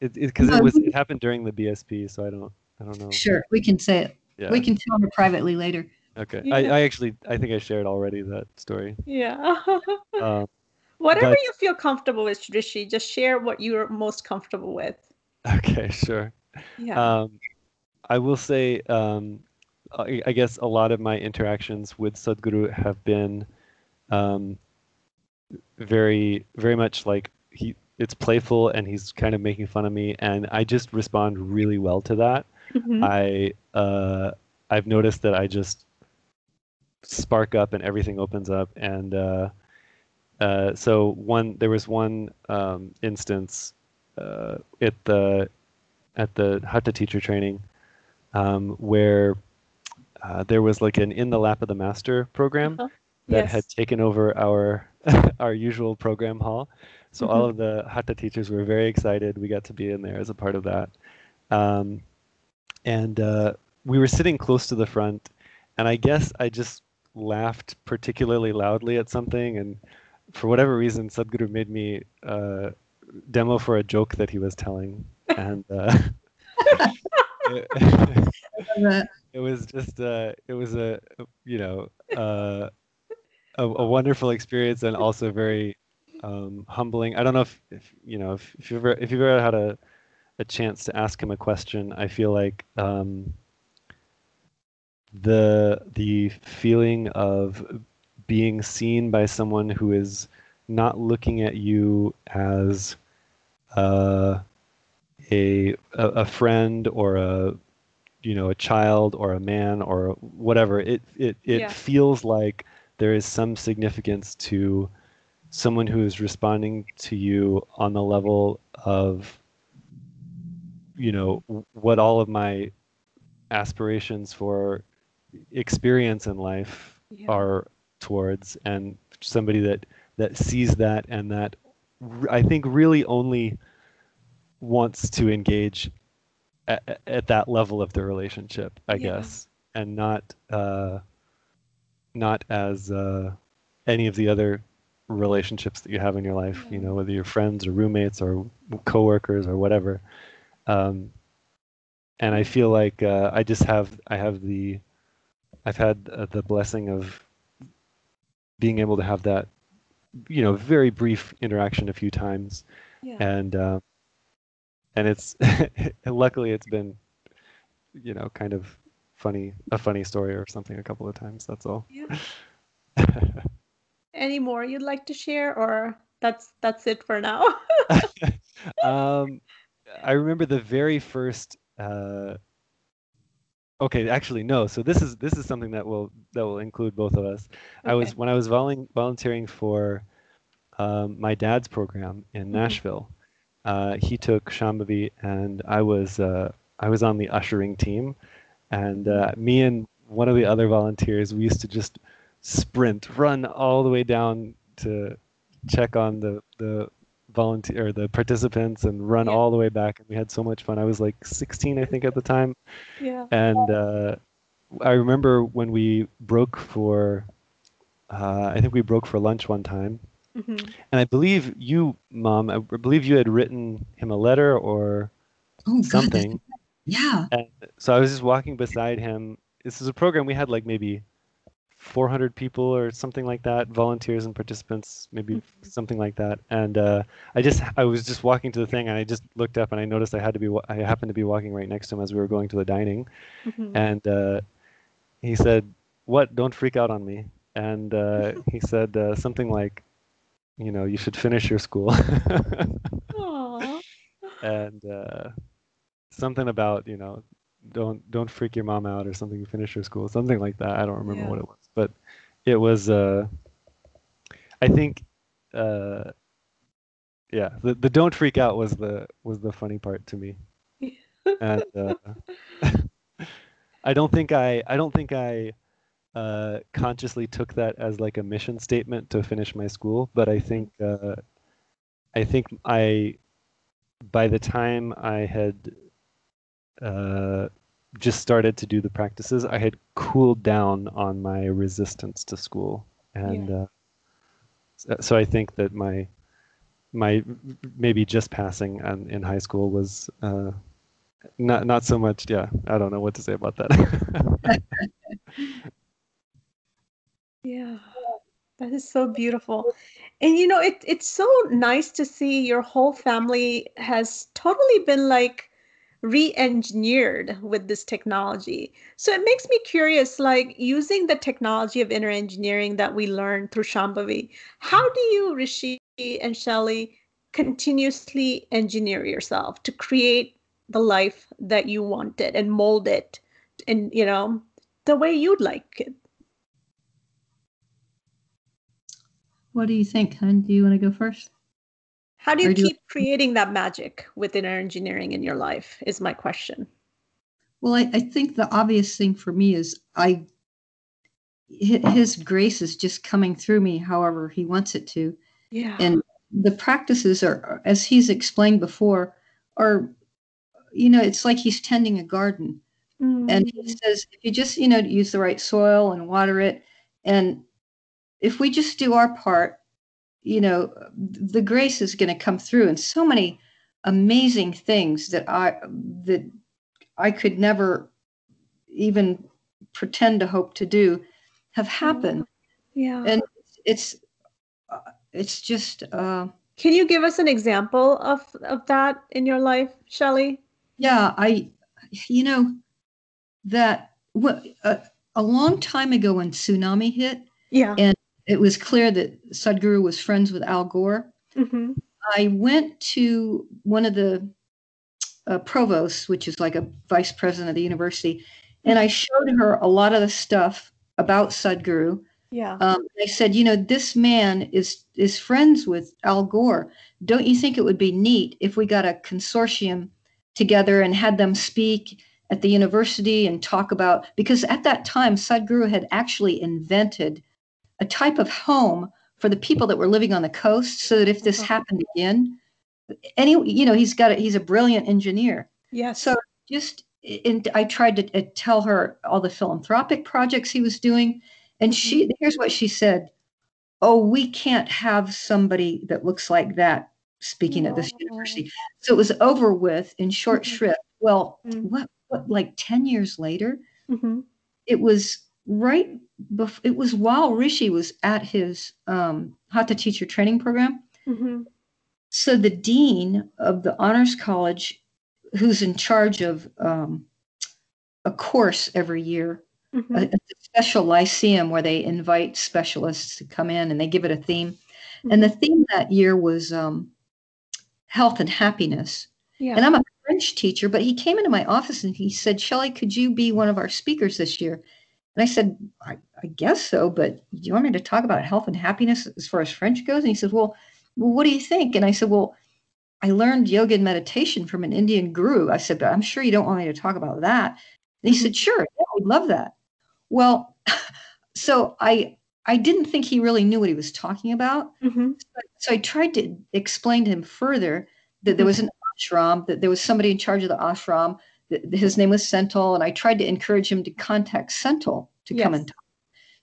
it? Because No, it was it happened during the BSP, so I don't I don't know. Sure, we can say it. Yeah. We can tell her privately later. Okay. Yeah. I, I actually I think I shared already that story. Yeah. Um, Whatever But- you feel comfortable with, Rishi, just share what you're most comfortable with. Okay, sure. Yeah. Um, I will say, um, I, I guess a lot of my interactions with Sadhguru have been um, very, very much like he. It's playful, and he's kind of making fun of me, and I just respond really well to that. Mhm. I uh, I've noticed that I just spark up and everything opens up, and uh, uh, so one there was one um, instance uh, at the at the Hatha teacher training um, where uh, there was like an in the lap of the master program Uh-huh. that yes. had taken over our our usual program hall. So all of the Hatha teachers were very excited. We got to be in there as a part of that. Um, and uh, we were sitting close to the front, and I guess I just laughed particularly loudly at something, and for whatever reason, Sadhguru made me uh, demo for a joke that he was telling, and uh, it, was just uh, it was a you know uh, a, a wonderful experience and also very um, humbling. I don't know if, if you know if, if you've ever if you've ever had a a chance to ask him a question. I feel like um, the the feeling of being seen by someone who is not looking at you as uh, a, a a friend or a you know a child or a man or whatever it it it Yeah. feels like there is some significance to someone who is responding to you on the level of you know what all of my aspirations for experience in life Yeah. are towards and somebody that that sees that and that i think really only wants to engage at, at that level of the relationship, I Yeah. guess, and not uh, not as uh, any of the other relationships that you have in your life. You know, whether you're friends or roommates or coworkers or whatever. Um, and I feel like uh, I just have I have the I've had uh, the blessing of being able to have that you know very brief interaction a few times yeah. and uh, and it's luckily it's been you know kind of funny a funny story or something a couple of times that's all yeah. Any more you'd like to share, or that's that's it for now? um, I remember the very first. Uh, okay, actually, no. So this is this is something that will that will include both of us. I was when I was volun- volunteering for um, my dad's program in Mhm. Nashville. Uh, he took Shambhavi, and I was uh, I was on the ushering team, and uh, me and one of the other volunteers we used to just sprint, run all the way down to check on the the volunteer or the participants and run Yeah. all the way back. And we had so much fun. I was like 16 i think at the time. Yeah. and uh, i remember when we broke for uh, i think we broke for lunch one time hmm and i believe you mom i believe you had written him a letter or oh, God, something. Yeah. and so i was just walking beside him. This is a program we had like maybe 400 people or something like that volunteers and participants maybe Mhm. something like that. And uh, i just i was just walking to the thing and i just looked up and i noticed i had to be I happened to be walking right next to him as we were going to the dining. Hmm and uh, he said what? Don't freak out on me. And uh, he said uh, something like you know you should finish your school. And uh, something about you know don't don't freak your mom out or something you finish your school something like that. I don't remember Yeah. what it was but it was uh i think uh yeah the, the don't freak out was the was the funny part to me. And uh, i don't think i i don't think i uh consciously took that as like a mission statement to finish my school but i think uh i think i by the time I had uh, just started to do the practices, I had cooled down on my resistance to school, and uh, so, I think that my my maybe just passing on, in high school was uh, not not so much. Yeah, I don't know what to say about that. Yeah, that is so beautiful. and you know it, it's so nice to see your whole family has totally been like re-engineered with this technology. So it makes me curious like using the technology of inner engineering that we learned through shambhavi how do you rishi and shelley continuously engineer yourself to create the life that you wanted and mold it and you know the way you'd like it what do you think hun do you want to go first how do you keep creating that magic with inner engineering in your life? Is my question. Well, I, I think the obvious thing for me is I his grace is just coming through me however he wants it to. Yeah. And the practices are, as he's explained before, are, you know, it's like he's tending a garden. Mm. And he mm. says, if you just, you know, use the right soil and water it, and if we just do our part, you know, the grace is going to come through and so many amazing things that I that I could never even pretend to hope to do have mm-hmm. happened. Yeah. And it's uh, it's just uh Can you give us an example of of that in your life, Shelley? Yeah, I you know that what a, a long time ago when tsunami hit yeah and it was clear that Sadhguru was friends with Al Gore. Mm-hmm. I went to one of the uh, provosts, which is like a vice president of the university, and I showed her a lot of the stuff about Sadhguru. Yeah. Um, I said, you know, this man is is friends with Al Gore. Don't you think it would be neat if we got a consortium together and had them speak at the university and talk about because at that time Sadhguru had actually invented a type of home for the people that were living on the coast so that if this uh-huh. happened again any you know he's got a, he's a brilliant engineer yeah so just and i tried to uh, tell her all the philanthropic projects he was doing and she mm-hmm. here's what she said oh we can't have somebody that looks like that speaking at this university so it was over with in short mm-hmm. shrift well mm-hmm. what what like 10 years later mm-hmm. it was right bef- it was while Rishi was at his um, Hatha teacher training program. Mm-hmm. So the dean of the honors college, who's in charge of um, a course every year, mm-hmm. a, a, special lyceum where they invite specialists to come in and they give it a theme. Mm-hmm. And the theme that year was um, health and happiness. Yeah. And I'm a French teacher, but he came into my office and he said, Shelley, could you be one of our speakers this year? And I said, I, I, guess so, but do you want me to talk about health and happiness as far as French goes? And he said, well, well, what do you think? And I said, well, I learned yoga and meditation from an Indian guru. I said, but I'm sure you don't want me to talk about that. And he said, mm-hmm. sure, yeah, I'd love that. Well, so I I didn't think he really knew what he was talking about. Mm-hmm. So, so, I tried to explain to him further that there was an ashram, that there was somebody in charge of the ashram his name was Sental, and I tried to encourage him to contact Sental to yes. come and talk.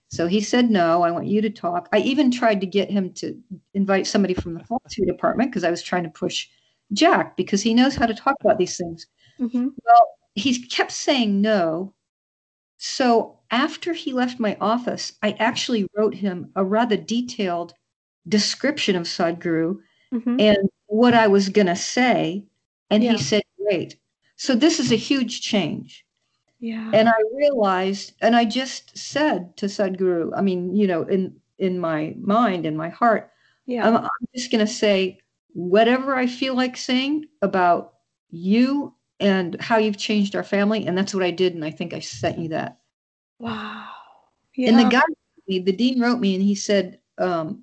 So he said no. I want you to talk. I even tried to get him to invite somebody from the philosophy department because I was trying to push Jack because he knows how to talk about these things. Mm-hmm. Well, he kept saying no. So after he left my office, I actually wrote him a rather detailed description of Sadhguru mm-hmm. and what I was going to say. And yeah. he said, Great. So this is a huge change. Yeah. And I realized, and I just said to Sadhguru, I mean, you know, in in my mind, in my heart, yeah, I'm, I'm just going to say whatever I feel like saying about you and how you've changed our family, and that's what I did. And I think I sent you that. Wow. Yeah. And the guy, the dean wrote me, and he said, um,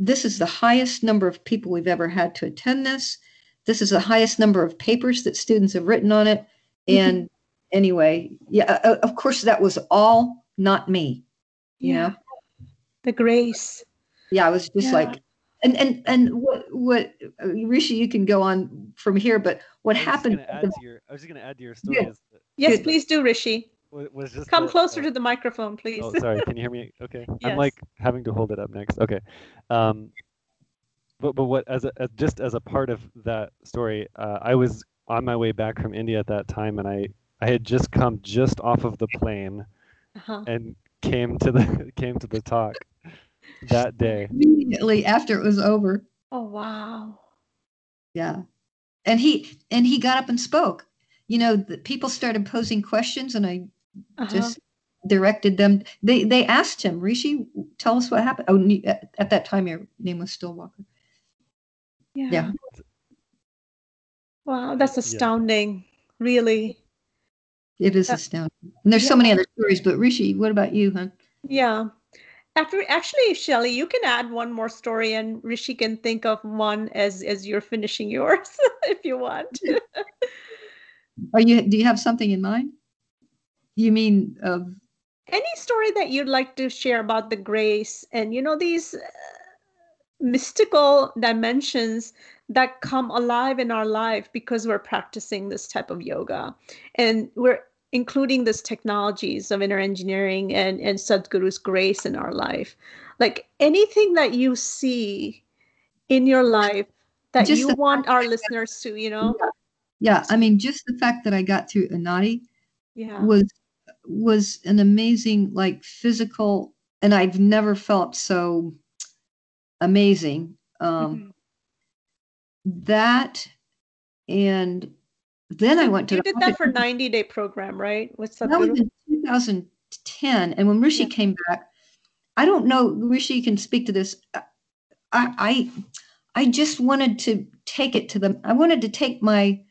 "This is the highest number of people we've ever had to attend this." This is the highest number of papers that students have written on it. Mm-hmm. And mm-hmm. anyway, yeah, uh, uh, of course, that was all not me. You yeah. know, the grace. Yeah, I was just yeah. like, and and and what what uh, Rishi, you can go on from here. But what I happened? The, your, I was just going to add to your story. Yeah. yes, please do, Rishi. Was just Come closer uh, to the microphone, please. Oh, sorry. Can you hear me? Okay. Yes. I'm like having to hold it up next. Okay. Um, but but what as a as, just as a part of that story, uh, I was on my way back from India at that time, and I I had just come just off of the plane, uh-huh. and came to the came to the talk, that day. Immediately after it was over. Oh wow. Yeah. And he and he got up and spoke. You know, the people started posing questions and I Uh-huh. just directed them. They they asked him, Rishi, tell us what happened. Oh, at, at that time your name was Stillwalker. Yeah. yeah. Wow, that's Yeah. astounding. Really. It is Uh, astounding. And there's so many other stories, but Rishi, what about you, huh? Yeah. After actually, Shelley, you can add one more story, and Rishi can think of one as as you're finishing yours, if you want. Are you do you have something in mind? You mean of Any story that you'd like to share about the grace and you know these uh, mystical dimensions that come alive in our life because we're practicing this type of yoga, and we're including these technologies of inner engineering and and Sadhguru's grace in our life. Like anything that you see in your life that Just you want our listeners to, you know, yeah, I mean just the fact that I got through Anadi yeah, was was an amazing like physical and I've never felt so amazing. Um Mhm. that and then I went to you did that for 90 day program, right? With That was in 2010. And when Rishi Yeah. came back, I don't know, Rishi can speak to this. I, I, I just wanted to take it to them. I wanted to take my,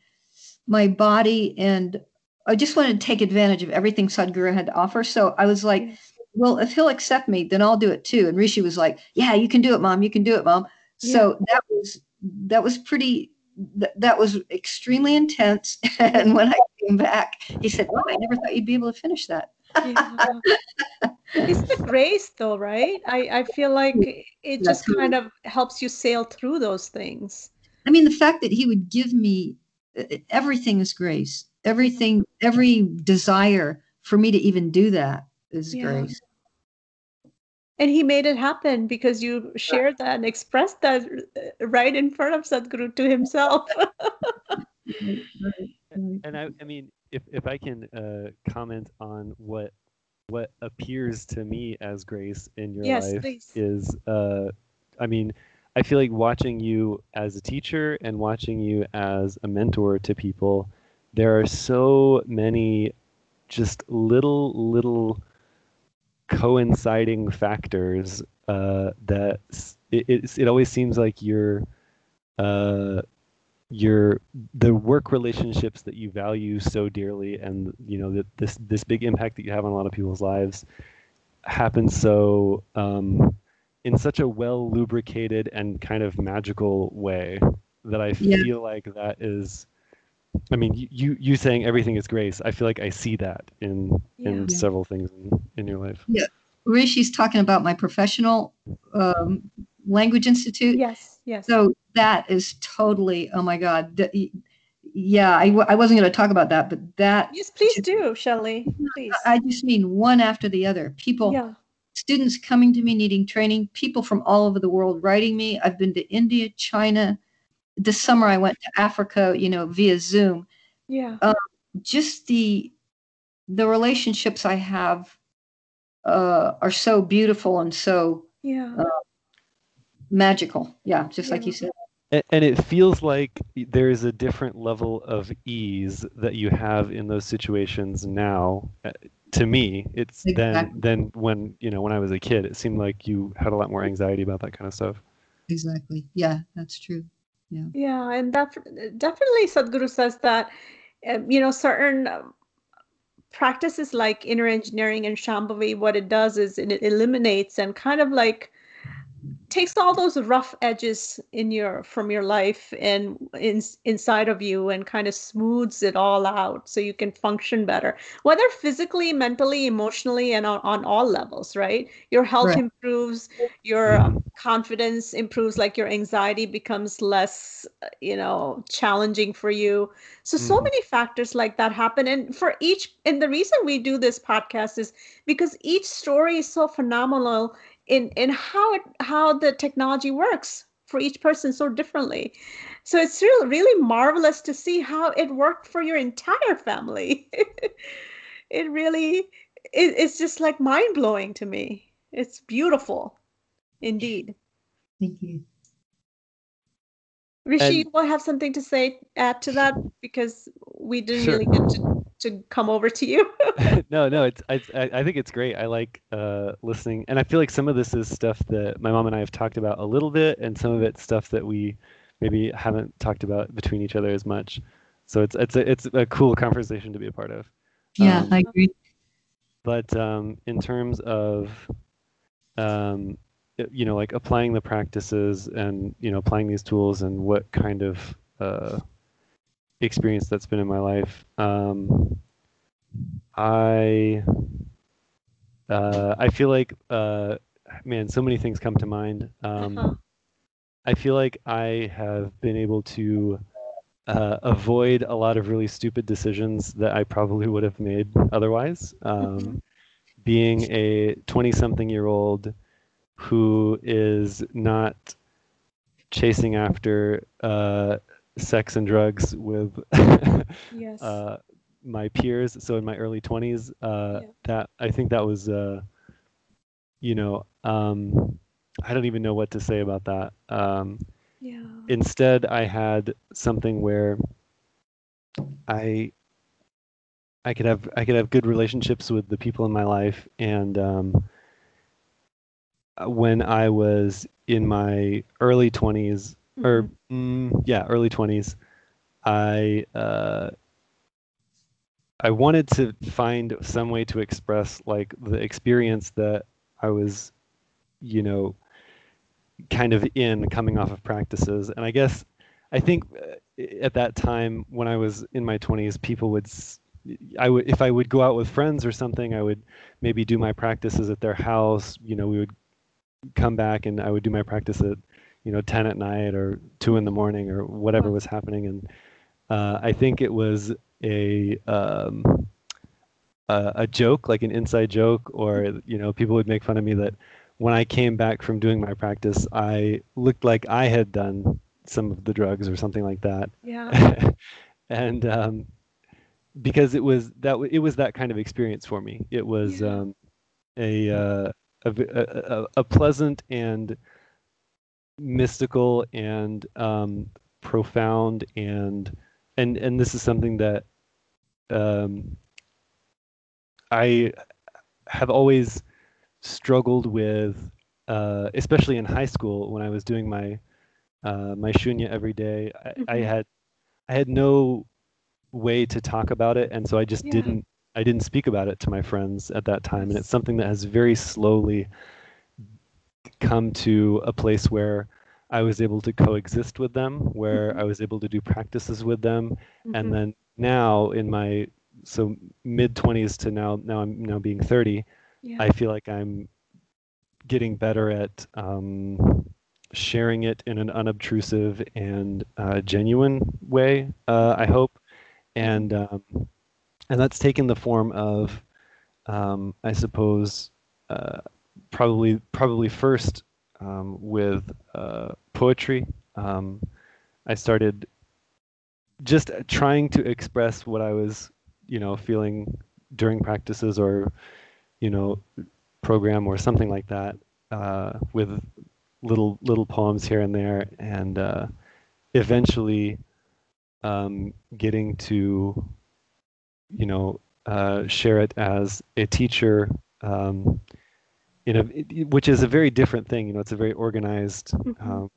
my body and I just wanted to take advantage of everything Sadhguru had to offer. So I was like. Well, if he'll accept me, then I'll do it too. And Rishi was like, yeah, you can do it, mom. You can do it, mom. So that was, that was pretty, that, that was extremely intense. And when I came back, he said, "Oh, I never thought you'd be able to finish that." Yeah. It's the grace, though, right? I, I feel like it just kind of helps you sail through those things. I mean, the fact that he would give me everything is grace. Everything, every desire for me to even do that is Yeah. grace. And he made it happen because you shared that and expressed that uh, right in front of Sadhguru to himself. And I, I mean, if if I can uh, comment on what what appears to me as grace in your Yes, life please. is, uh, I mean, I feel like watching you as a teacher and watching you as a mentor to people, there are so many just little little coinciding factors uh, that s- it, it always seems like you're uh, your the work relationships that you value so dearly and you know that this this big impact that you have on a lot of people's lives happens so um, in such a well lubricated and kind of magical way that I Yeah. feel like that is I mean you, you you saying everything is grace I feel like I see that in in Yeah. several things in, in your life Yeah, Rishi's talking about my professional um, language institute. Yes, yes. So that is totally, oh my God. th- yeah, I, w- I wasn't going to talk about that, but that, yes, please do, Shelley. Please. I just mean one after the other. People, yeah. students coming to me needing training, people from all over the world writing me. I've been to India, China. This summer I went to Africa, you know, via Zoom. Yeah. Just the the relationships I have uh, are so beautiful and so Yeah. magical. Yeah, just like you said. A- and it feels like there is a different level of ease that you have in those situations now uh, to me it's than Exactly. than when you know when i was a kid it seemed like you had a lot more anxiety about that kind of stuff Exactly. Yeah, that's true. Yeah, and that definitely Sadhguru says that, um, you know, certain um, practices like inner engineering and Shambhavi, what it does is it eliminates and kind of like takes all those rough edges in your from your life and in, inside of you and kind of smooths it all out so you can function better whether physically mentally emotionally and on, on all levels right your health Right. improves your um, confidence improves like your anxiety becomes less uh, you know challenging for you so so Mhm. many factors like that happen and for each and the reason we do this podcast is because each story is so phenomenal in in how it how the technology works for each person so differently so it's really really marvelous to see how it worked for your entire family it really it, it's just like mind blowing to me it's beautiful Indeed. Thank you. Rishi, And- will have something to say add to that because we didn't Sure. really get to, to come over to you. no, no, it's I, I I think it's great. I like uh, listening, and I feel like some of this is stuff that my mom and I have talked about a little bit, and some of it's stuff that we maybe haven't talked about between each other as much. So it's it's a, it's a cool conversation to be a part of. Yeah, Um, I agree. But um, in terms of um, you know, like applying the practices and you know applying these tools and what kind of uh, experience that's been in my life. Um, I uh, I feel like uh, man, so many things come to mind. Um, Uh-huh. I feel like I have been able to uh, avoid a lot of really stupid decisions that I probably would have made otherwise. Um, Mhm. Being a 20 something year old who is not chasing after uh, sex and drugs with yes. uh, my peers. So in my early 20s, uh, Yeah. that I think that was, uh, you know, um, I don't even know what to say about that. Um, yeah. instead i had something where i i could have i could have good relationships with the people in my life and um, uh, when i was in my early 20s or Mhm. mm, yeah early 20s i uh, i wanted to find some way to express like the experience that i was you know kind of in coming off of practices. And i guess i think uh, at that time when i was in my 20s people would s- i would if i would go out with friends or something i would maybe do my practices at their house. You know we would come back and i would do my practice at you know 10 at night or 2 in the morning or whatever was happening and uh, i think it was a um, a, a joke like an inside joke or you know people would make fun of me that when I came back from doing my practice, I looked like I had done some of the drugs or something like that. Yeah. and um, because it was that it was that kind of experience for me. It was Yeah. um, a, uh, a, v- a- a- a pleasant and mystical and um, profound and and and this is something that um, I have always struggled with, uh, especially in high school when I was doing my uh, my shunya every day. I, I Mhm. had I had no way to talk about it, and so I just Yeah. didn't I didn't speak about it to my friends at that time, and it's something that has very slowly come to a place where I was able to coexist with them, where Mhm. I was able to do practices with them, Mhm. and then now in my so mid 20s to now now I'm now being 30 yeah. I feel like I'm getting better at um, sharing it in an unobtrusive and uh, genuine way. Uh, I hope, and um, and that's taken the form of, um, I suppose, uh, probably probably first um, with uh, poetry. Um, I started just trying to express what I was, you know, feeling during practices or, you know, program or something like that uh, with little little poems here and there, and uh, eventually um, getting to you know uh, share it as a teacher um, know, which is a very different thing. You know, it's a very organized. Mhm. Um,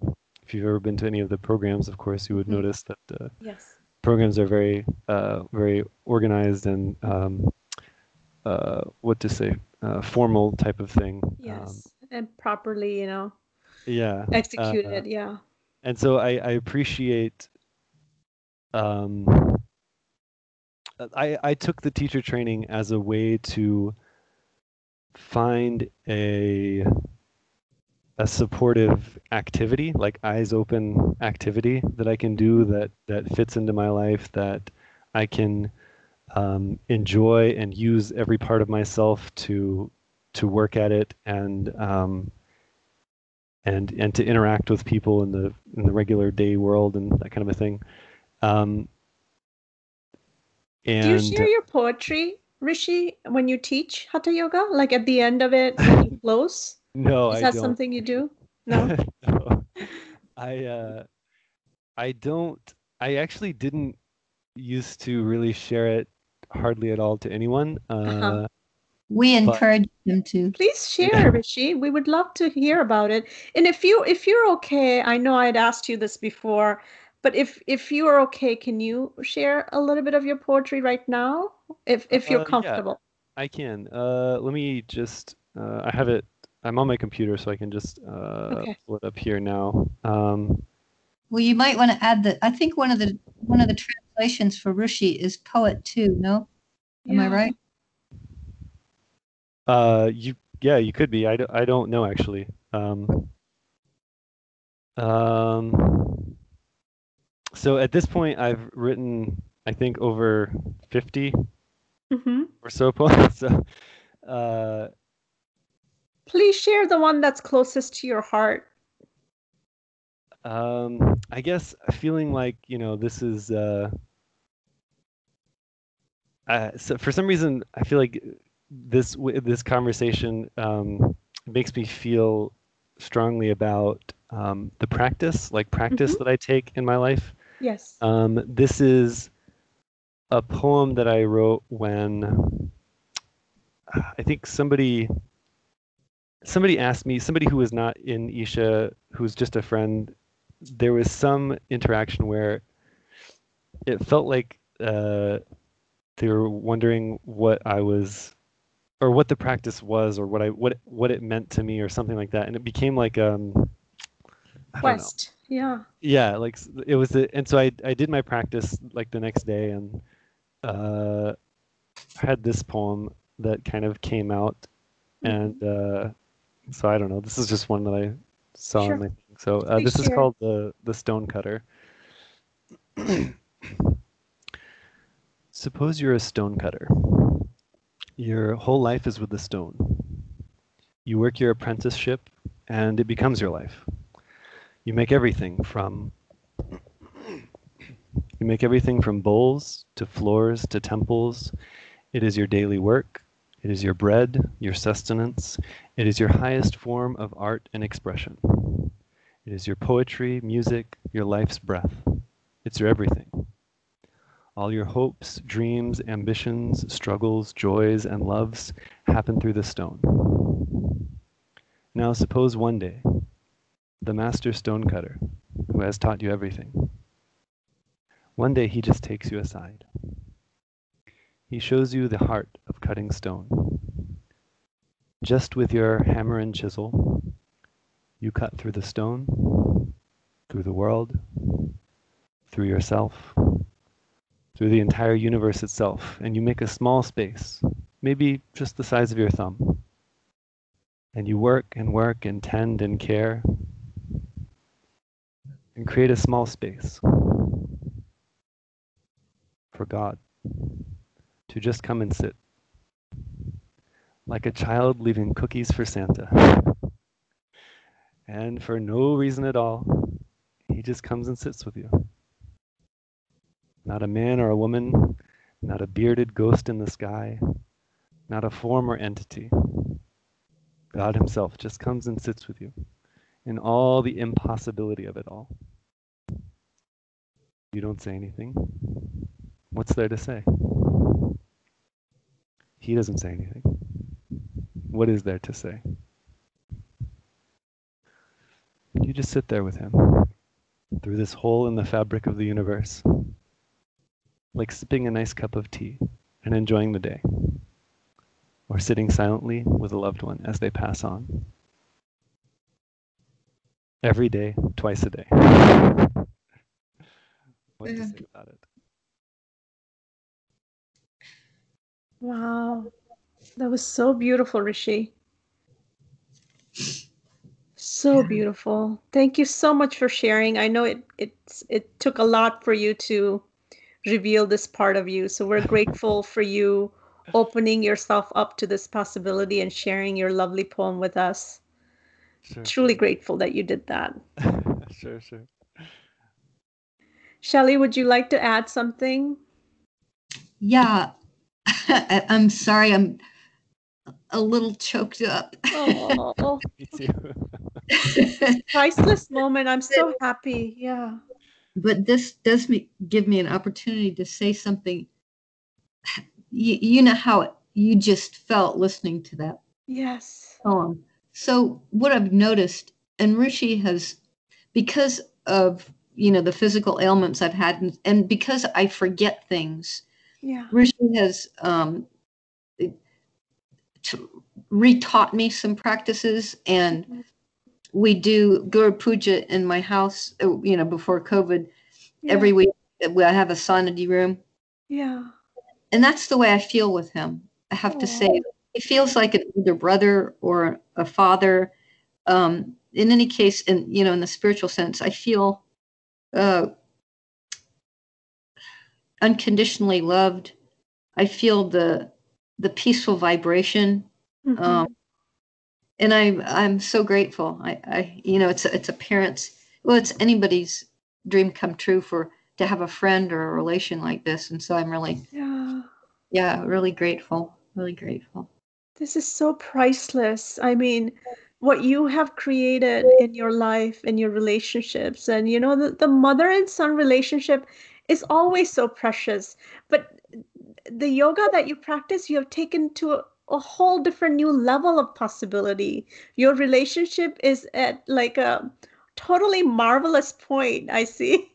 if you've ever been to any of the programs, of course, you would Mhm. notice that uh, yes. programs are very uh, very organized and um, uh, what to say uh, formal type of thing. Um, Yes. and properly, you know, yeah. executed. uh, yeah. and so I, I appreciate. Um, I I took the teacher training as a way to find a a supportive activity, like eyes open activity that I can do that that fits into my life that I can um, enjoy and use every part of myself to to work at it and um, and and to interact with people in the in the regular day world and that kind of a thing. Um, and Do you share your poetry, Rishi, when you teach Hatha Yoga? Like at the end of it, when you close? no, Is I that don't. something you do? No. No. I uh, I don't. I actually didn't used to really share it hardly at all to anyone. Uh, Uh-huh. We But- encourage him to. Please share, Rishi. We would love to hear about it. And if you if you're okay, I know I'd asked you this before, but if if you are okay, can you share a little bit of your poetry right now? If if Uh, you're yeah. comfortable. I can. Uh, let me just. Uh, I have it. I'm on my computer, so I can just uh, Okay. pull it up here now. Um, Well, you might want to add that. I think one of the one of the translations for Rishi is poet too. No, am I right? uh, you. Yeah, you could be. I, d- I don't know actually. Um, um, so at this point, I've written, I think, over 50 hmm or so poems. So, uh, Please share the one that's closest to your heart. Um, I guess feeling like, you know, this is uh, uh so for some reason I feel like this this conversation um makes me feel strongly about um the practice, like practice that I take in my life. Yes. Um, this is a poem that I wrote when I think somebody somebody asked me, somebody who was not in Isha, who's just a friend, there was some interaction where it felt like uh, they were wondering what I was or what the practice was or what I what what it meant to me or something like that. And it became like um I don't know. Quest. Yeah. Yeah, like it was, a, and so I I did my practice like the next day and uh, had this poem that kind of came out, and uh, so I don't know. This is just one that I saw Sure. my thing. So uh, this is called the the stone cutter. Suppose you're a stone cutter. Your whole life is with the stone. You work your apprenticeship, and it becomes your life. You make everything from you make everything from bowls to floors to temples. It is your daily work. It is your bread, your sustenance. It is your highest form of art and expression. It is your poetry, music, your life's breath. It's your everything. All your hopes, dreams, ambitions, struggles, joys, and loves happen through the stone. Now suppose one day the master stonecutter, who has taught you everything. One day he just takes you aside. He shows you the heart of cutting stone. Just with your hammer and chisel, you cut through the stone, through the world, through yourself, through the entire universe itself, and you make a small space, maybe just the size of your thumb. And you work and work and tend and care and create a small space for God to just come and sit, like a child leaving cookies for Santa. And for no reason at all, he just comes and sits with you. Not a man or a woman, not a bearded ghost in the sky, not a form or entity. God himself just comes and sits with you in all the impossibility of it all. You don't say anything. What's there to say? He doesn't say anything. What is there to say? You just sit there with him through this hole in the fabric of the universe, like sipping a nice cup of tea and enjoying the day, or sitting silently with a loved one as they pass on. Every day, twice a day. What to say mm. about it? Wow. That was so beautiful, Rishi. So beautiful. Thank you so much for sharing. I know it it's it took a lot for you to reveal this part of you. So we're grateful for you opening yourself up to this possibility and sharing your lovely poem with us. Sure. Truly grateful that you did that. sure, sure. Shelley, would you like to add something? Yeah. I- I'm sorry. I'm a little choked up. Oh, Me too. priceless moment. I'm so happy. Yeah. But this does me give me an opportunity to say something. You, you know how you just felt listening to that Yes. poem. So what I've noticed, and Rishi has, because of you know the physical ailments I've had, and, and because I forget things, Yeah. Rishi has um, retaught me some practices, and Mhm. we do Guru Puja in my house. uh, You know, before COVID, Yeah. every week uh, I have a sadhana room, Yeah. and that's the way I feel with him. I have to say. He feels like an older brother or a father. Um, in any case, in you know, in the spiritual sense, I feel uh, unconditionally loved. I feel the the peaceful vibration, Mhm. um, and I'm I'm so grateful. I, I you know, it's a, it's a parent's well, it's anybody's dream come true for to have a friend or a relation like this, and so I'm really yeah. yeah, really grateful, really grateful. This is so priceless. I mean, what you have created in your life and your relationships, and you know, the, the mother and son relationship is always so precious. But the yoga that you practice, you have taken to a, a whole different new level of possibility. Your relationship is at like a totally marvelous point, I see.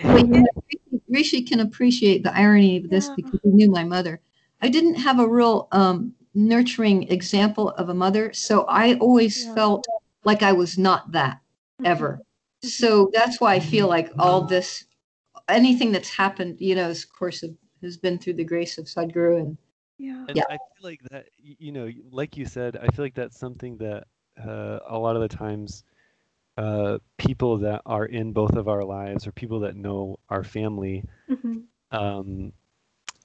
Well, you know, Rishi- Rishi can appreciate the irony of this Yeah. because he knew my mother. I didn't have a real um, nurturing example of a mother, so I always Yeah. felt like I was not that ever. So that's why I feel like all this, anything that's happened, you know, is, of course, of- has been through the grace of Sadhguru. And Yeah. And Yeah. I feel like that, you know, like you said, I feel like that's something that uh, a lot of the times uh, people that are in both of our lives or people that know our family Mhm. um,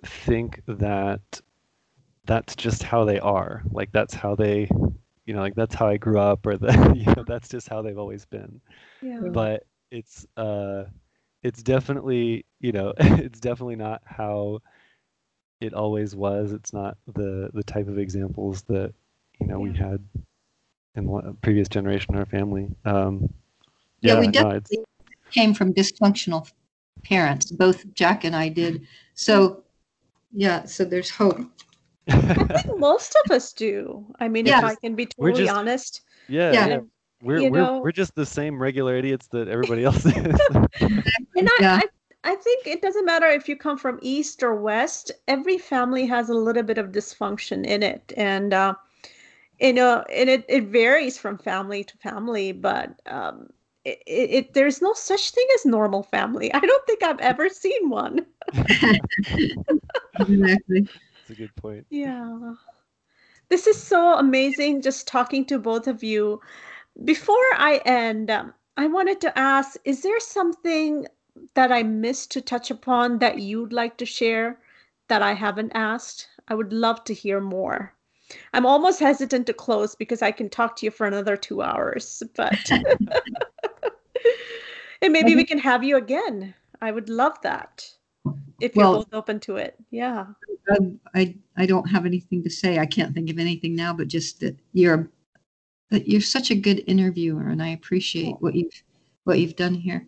think that that's just how they are. Like that's how they, you know, like that's how I grew up, or that, you know, that's just how they've always been. Yeah. But it's, uh, it's definitely, you know, it's definitely not how it always was. It's not the the type of examples that, you know, we had in one previous generation in our family. Um, yeah, we no, definitely came from dysfunctional parents. Both Jack and I did. So, yeah, so there's hope. I think most of us do. I mean, if I can be We're totally just- honest. yeah, Yeah. yeah. We're you we're know- we're just the same regular idiots that everybody else is. And I, Yeah. I, I think it doesn't matter if you come from East or West, every family has a little bit of dysfunction in it. And, uh, you know, and it, it varies from family to family, but um, it, it, it, there's no such thing as normal family. I don't think I've ever seen one. Exactly. That's a good point. Yeah. This is so amazing just talking to both of you. Before I end, um, I wanted to ask is there something that I missed to touch upon that you'd like to share that I haven't asked? I would love to hear more. I'm almost hesitant to close because I can talk to you for another two hours, but and maybe we can have you again. I would love that if you're Well- both open to it. Yeah. Um, I I don't have anything to say. I can't think of anything now, but just that you're that you're such a good interviewer, and I appreciate what you've what you've done here.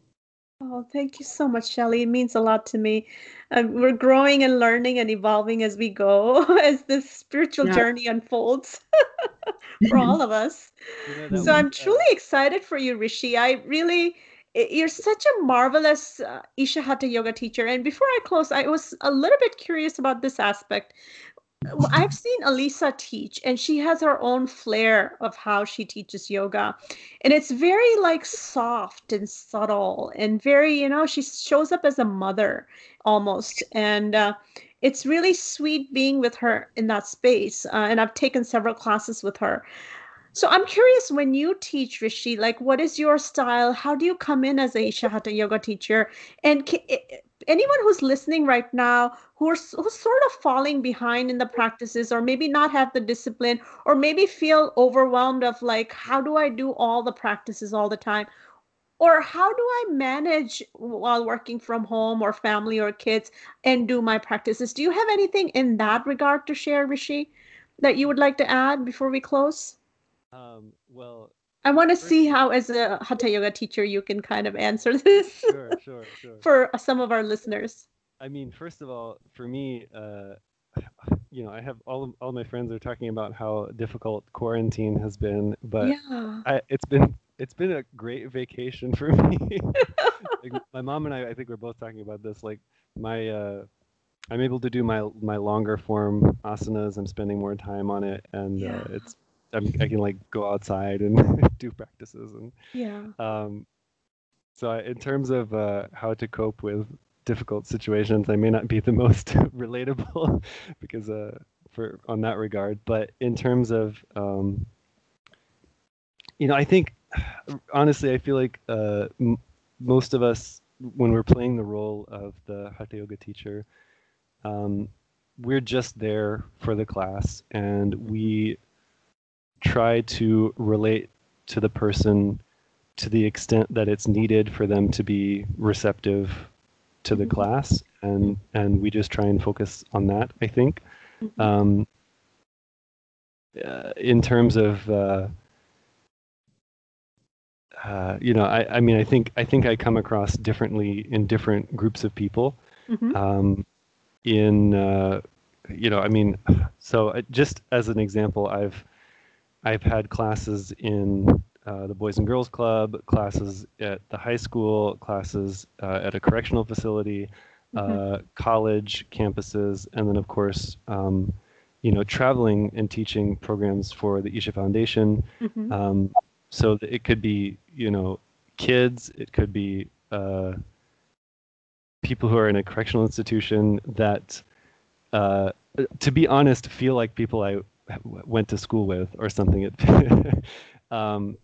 Oh, thank you so much, Shelley. It means a lot to me. Um, we're growing and learning and evolving as we go, as this spiritual Yeah. journey unfolds for all of us. You know, that So I'm was, uh, truly excited for you, Rishi. I really, i- you're such a marvelous uh, Isha Hatha yoga teacher. And before I close, I was a little bit curious about this aspect. I've seen Elisa teach, and she has her own flair of how she teaches yoga. And it's very like soft and subtle and very, you know, she shows up as a mother almost. And uh, it's really sweet being with her in that space. Uh, and I've taken several classes with her. So I'm curious when you teach Rishi, like what is your style? How do you come in as a Isha Hatha yoga teacher? And ca- i- anyone who's listening right now who are who's sort of falling behind in the practices or maybe not have the discipline or maybe feel overwhelmed of like how do I do all the practices all the time? Or how do I manage while working from home or family or kids and do my practices? Do you have anything in that regard to share, Rishi, that you would like to add before we close? Um, well, I want to see how, as a hatha yoga teacher, you can kind of answer this Sure, sure, sure. for some of our listeners. I mean, first of all, for me, uh, you know, I have all of, all my friends are talking about how difficult quarantine has been, but yeah. I, it's been it's been a great vacation for me. like, my mom and I, I think we're both talking about this. Like my, uh, I'm able to do my my longer form asanas. I'm spending more time on it, and Yeah. uh, it's I'm, I can like go outside and do practices and Yeah. um, so I, in terms of uh, how to cope with difficult situations, I may not be the most relatable because uh, for on that regard. But in terms of, um, you know, I think honestly, I feel like uh, m- most of us, when we're playing the role of the hatha yoga teacher, um, we're just there for the class, and we try to relate to the person to the extent that it's needed for them to be receptive to the Mhm. class and and we just try and focus on that i think Mhm. um, uh, in terms of uh, uh, you know I, I mean i think i think i come across differently in different groups of people Mhm. um, in uh, you know i mean so uh, just as an example i've i've had classes in uh, the boys and girls club classes at the high school classes uh, at a correctional facility uh, college campuses and then of course um, you know traveling and teaching programs for the isha foundation Mhm. um, so it could be you know kids it could be uh, people who are in a correctional institution that uh, to be honest feel like people i went to school with or something. Um,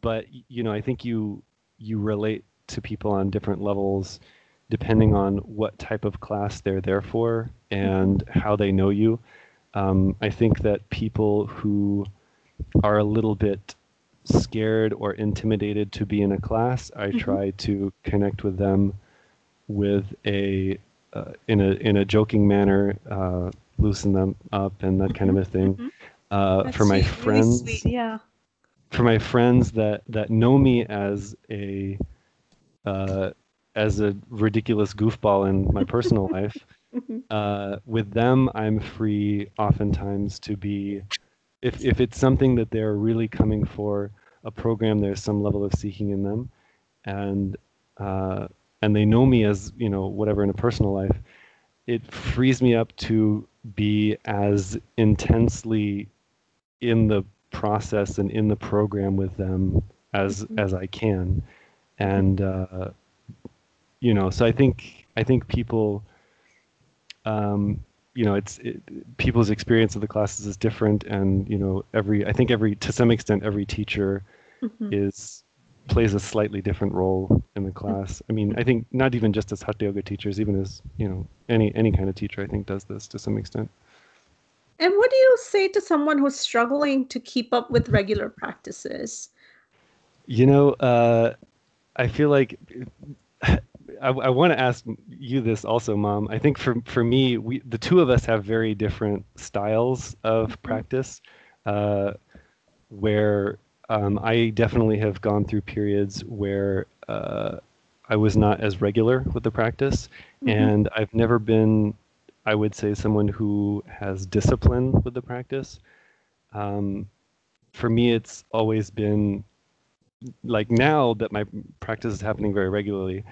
but you know i think you you relate to people on different levels depending on what type of class they're there for and how they know you. Um, i think that people who are a little bit scared or intimidated to be in a class, I Mhm. try to connect with them with a uh, in a in a joking manner, uh, loosen them up and that kind of a thing. Mhm. Uh, for my sweet, really friends, sweet, Yeah. for my friends that that know me as a uh, as a ridiculous goofball in my personal life, Mhm. uh, with them, I'm free oftentimes to be, if, if it's something that they're really coming for, a program, there's some level of seeking in them, and uh, and they know me as you know whatever in a personal life, it frees me up to be as intensely in the process and in the program with them as Mhm. as I can, and uh, you know, so I think I think people um, you know, it's it, people's experience of the classes is different, and you know, every I think every to some extent every teacher Mhm. is plays a slightly different role in the class. I mean, I think not even just as hatha yoga teachers, even as you know, any any kind of teacher, I think does this to some extent. And what do you say to someone who's struggling to keep up with regular practices? You know, uh, I feel like I, I want to ask you this also, Mom. I think for for me, we the two of us have very different styles of practice, uh, where um, I definitely have gone through periods where uh, I was not as regular with the practice, Mhm. and I've never been, I would say, someone who has discipline with the practice. Um, for me, it's always been like now that my practice is happening very regularly,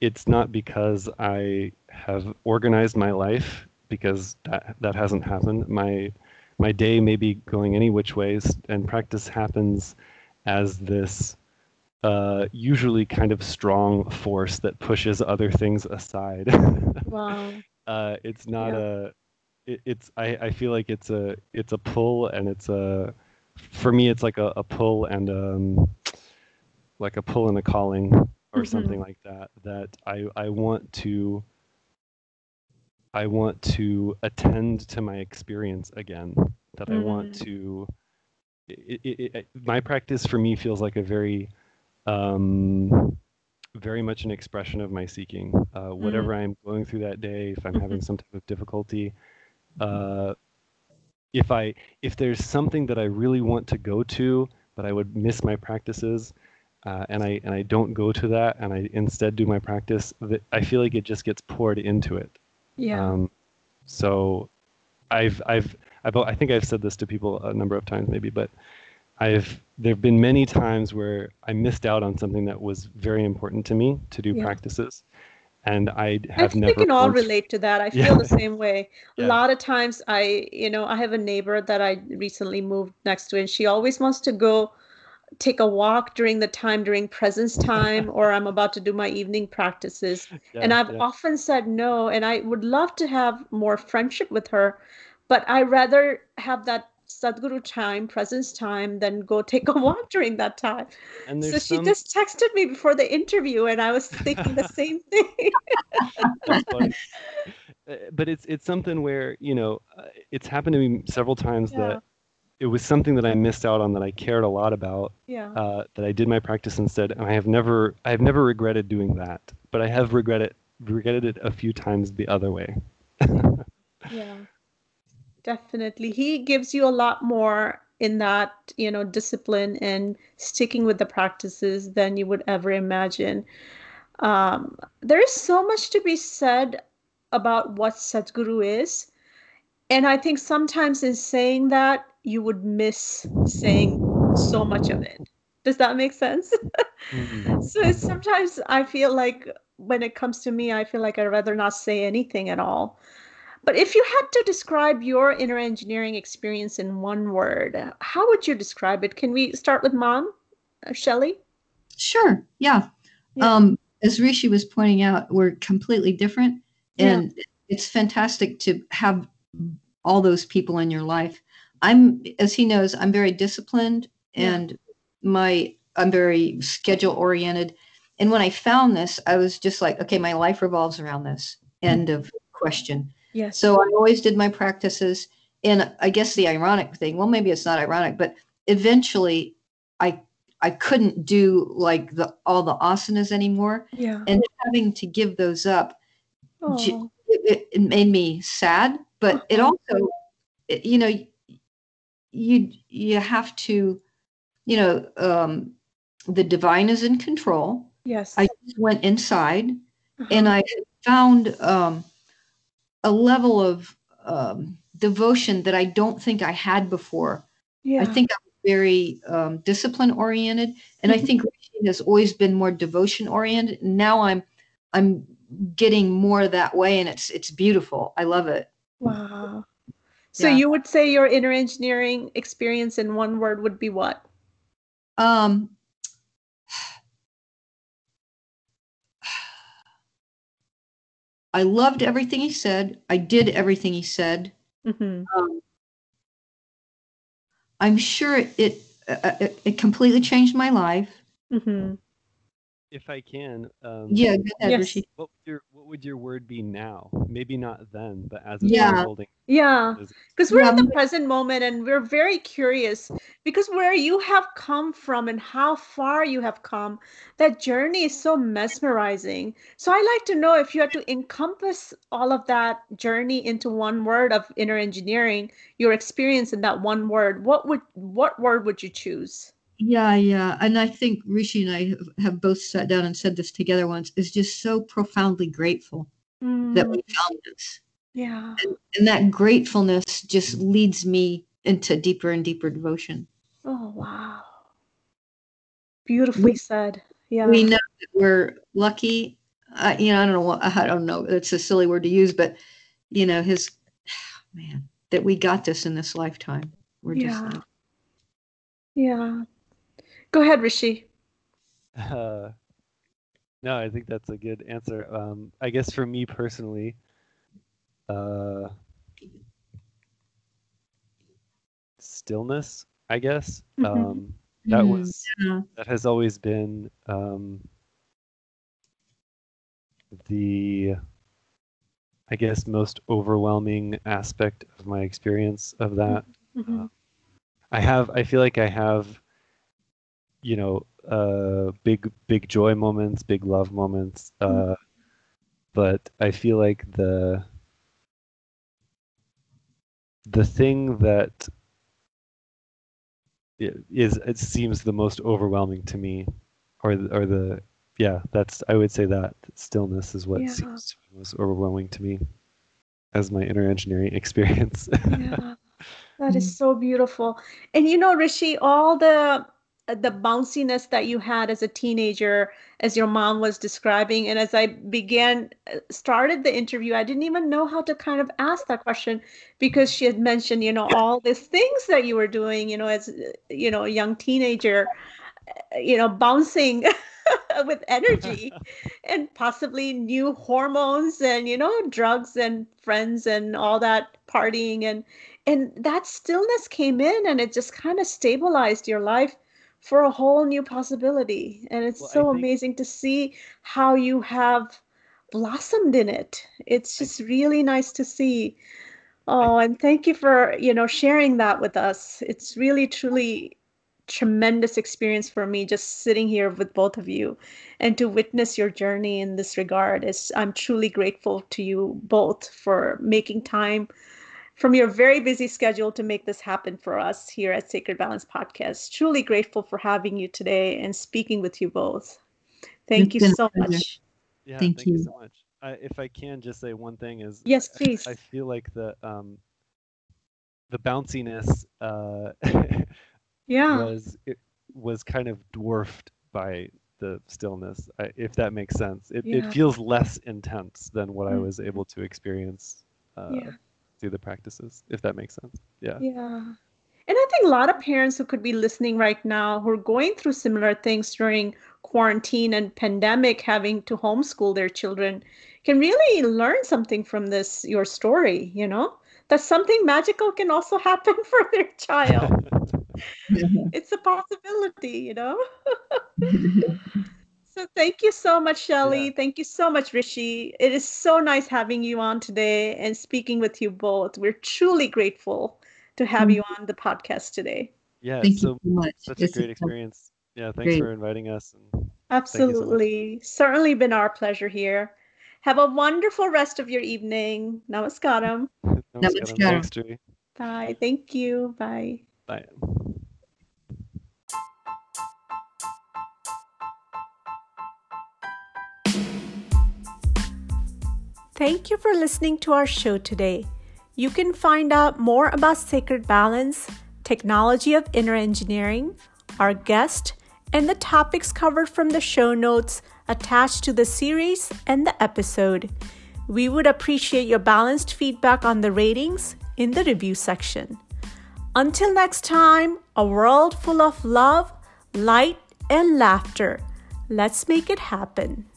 it's not because I have organized my life because that that hasn't happened. My my day may be going any which ways, and practice happens as this uh, usually kind of strong force that pushes other things aside. Wow. uh, it's not Yeah. a it, it's I, I feel like it's a it's a pull and it's a for me it's like a, a pull and um like a pull and a calling or Mhm. something like that that I I want to I want to attend to my experience again that I want Mm. to it, it, it, my practice for me feels like a very um very much an expression of my seeking. Uh, whatever I'm going through that day, if I'm having some type of difficulty, uh, if I if there's something that I really want to go to, but I would miss my practices, uh, and I and I don't go to that, and I instead do my practice. I feel like it just gets poured into it. Yeah. Um, so I've I've I've I think I've said this to people a number of times maybe, but I've there've been many times where I missed out on something that was very important to me to do Yeah. practices, and I have I think never. we can all relate to that. I feel Yeah. the same way. A lot of times I, you know, I have a neighbor that I recently moved next to, and she always wants to go take a walk during the time during presence time, or I'm about to do my evening practices. and I've yeah. often said no, and I would love to have more friendship with her, but I rather have that Sadhguru time, presence time, than go take a walk during that time. And So she some, just texted me before the interview, and I was thinking the same thing. Uh, but it's it's something where you know uh, it's happened to me several times Yeah. that it was something that I missed out on that I cared a lot about yeah. uh, that I did my practice instead, and I have never I have never regretted doing that, but I have regretted regretted it a few times the other way. Yeah, definitely. He gives you a lot more in that, you know, discipline and sticking with the practices than you would ever imagine. Um, there is so much to be said about what Sadhguru is. And I think sometimes in saying that, you would miss saying so much of it. Does that make sense? Mhm. So sometimes I feel like when it comes to me, I feel like I'd rather not say anything at all. But if you had to describe your inner engineering experience in one word, how would you describe it? Can we start with mom, uh, Shelley? Sure. Yeah. Yeah. Um, as Rishi was pointing out, we're completely different, Yeah. and it's fantastic to have all those people in your life. I'm, as he knows, I'm very disciplined, and my I'm very schedule oriented. And when I found this, I was just like, okay, my life revolves around this. End of question. Yes. So I always did my practices. And I guess the ironic thing, well, maybe it's not ironic, but eventually I I couldn't do like the all the asanas anymore. yeah. And having to give those up, it, it, it made me sad, but it Uh-huh. also, it- you know, you you have to, you know, um, the divine is in control. yes. I just went inside Uh-huh. and I found um, a level of um, devotion that I don't think I had before. yeah. I think I'm very um, discipline oriented, and I Mhm. think Rishi has always been more devotion oriented. Now I'm I'm getting more that way, and it's it's beautiful. I love it. Wow. So Yeah. you would say your inner engineering experience in one word would be what? Um, I loved everything he said. I did everything he said. hmm um, I'm sure it, uh, it it completely changed my life. hmm If I can, um, Yeah, go ahead, Yes. What would your what would your word be now? Maybe not then, but as it's Yeah. unfolding. Yeah. Is- Because we're in the present moment and we're very curious because where you have come from and how far you have come, that journey is so mesmerizing. So I like to know if you had to encompass all of that journey into one word of inner engineering, your experience in that one word, what would what word would you choose? Yeah, yeah, and I think Rishi and I have, both sat down and said this together once. Is just so profoundly grateful that we Mm, found this, yeah. and that gratefulness just leads me into deeper and deeper devotion. Oh wow. Beautifully said. Yeah. We know that we're lucky. I, you know, I don't know what I don't know. It's a silly word to use, but you know, his man that we got this in this lifetime. We're just Yeah. like, Yeah. Go ahead, Rishi. Uh, no, I think that's a good answer. Um, I guess for me personally, uh, stillness. I guess Mhm. um, that "Hmm, was yeah, that has always been um, the, I guess, most overwhelming aspect of my experience of that. Mhm. I have I feel like I have you know uh big big joy moments, big love moments uh but I feel like the the thing that is it seems the most overwhelming to me, or or the yeah that's I would say that stillness is what Yeah. seems most overwhelming to me as my inner engineering experience. yeah that is so beautiful and you know rishi all the the bounciness that you had as a teenager as your mom was describing. And as i began uh, started the interview i didn't even know how to kind of ask that question because she had mentioned you know all these things that you were doing you know as uh, you know a young teenager uh, you know bouncing with energy and possibly new hormones and you know drugs and friends and all that partying. And and that stillness came in and it just kind of stabilized your life for a whole new possibility. And it's Well, so think- amazing to see how you have blossomed in it. It's just really nice to see. Oh and thank you for you know sharing that with us. It's really truly tremendous experience for me just sitting here with both of you and to witness your journey in this regard. Is i'm truly grateful to you both for making time from your very busy schedule to make this happen for us here at sacred balance podcast truly grateful for having you today and speaking with you both thank It's you so much Yeah, Thank thank, you. you. so much. I, if I can just say one thing is Yes, please. I, feel like the um the bounciness uh yeah was it was kind of dwarfed by the stillness, I, if that makes sense. It Yeah. it feels less intense than what I Mhm. was able to experience uh, Yeah. Through the practices, if that makes sense. Yeah. Yeah. And I think a lot of parents who could be listening right now who are going through similar things during quarantine and pandemic, having to homeschool their children, can really learn something from this, your story, you know? That something magical can also happen for their child. it's a possibility, you know? So thank you so much, Shelley. Yeah. Thank you so much, Rishi. It is so nice having you on today and speaking with you both. We're truly grateful to have Thank you on the podcast today. Yeah, Thank so you so much. such This a great is experience. Yeah, thanks great. for inviting us and so. Absolutely. Certainly been our pleasure here. Have a wonderful rest of your evening. Namaskaram. Namaskaram. Namaskaram. Thanks, Bye. Thank you. Bye. Bye. Thank you for listening to our show today. You can find out more about Sacred Balance, technology of inner engineering, our guest, and the topics covered from the show notes attached to the series and the episode. We would appreciate your balanced feedback on the ratings in the review section. Until next time, a world full of love, light, and laughter. Let's make it happen.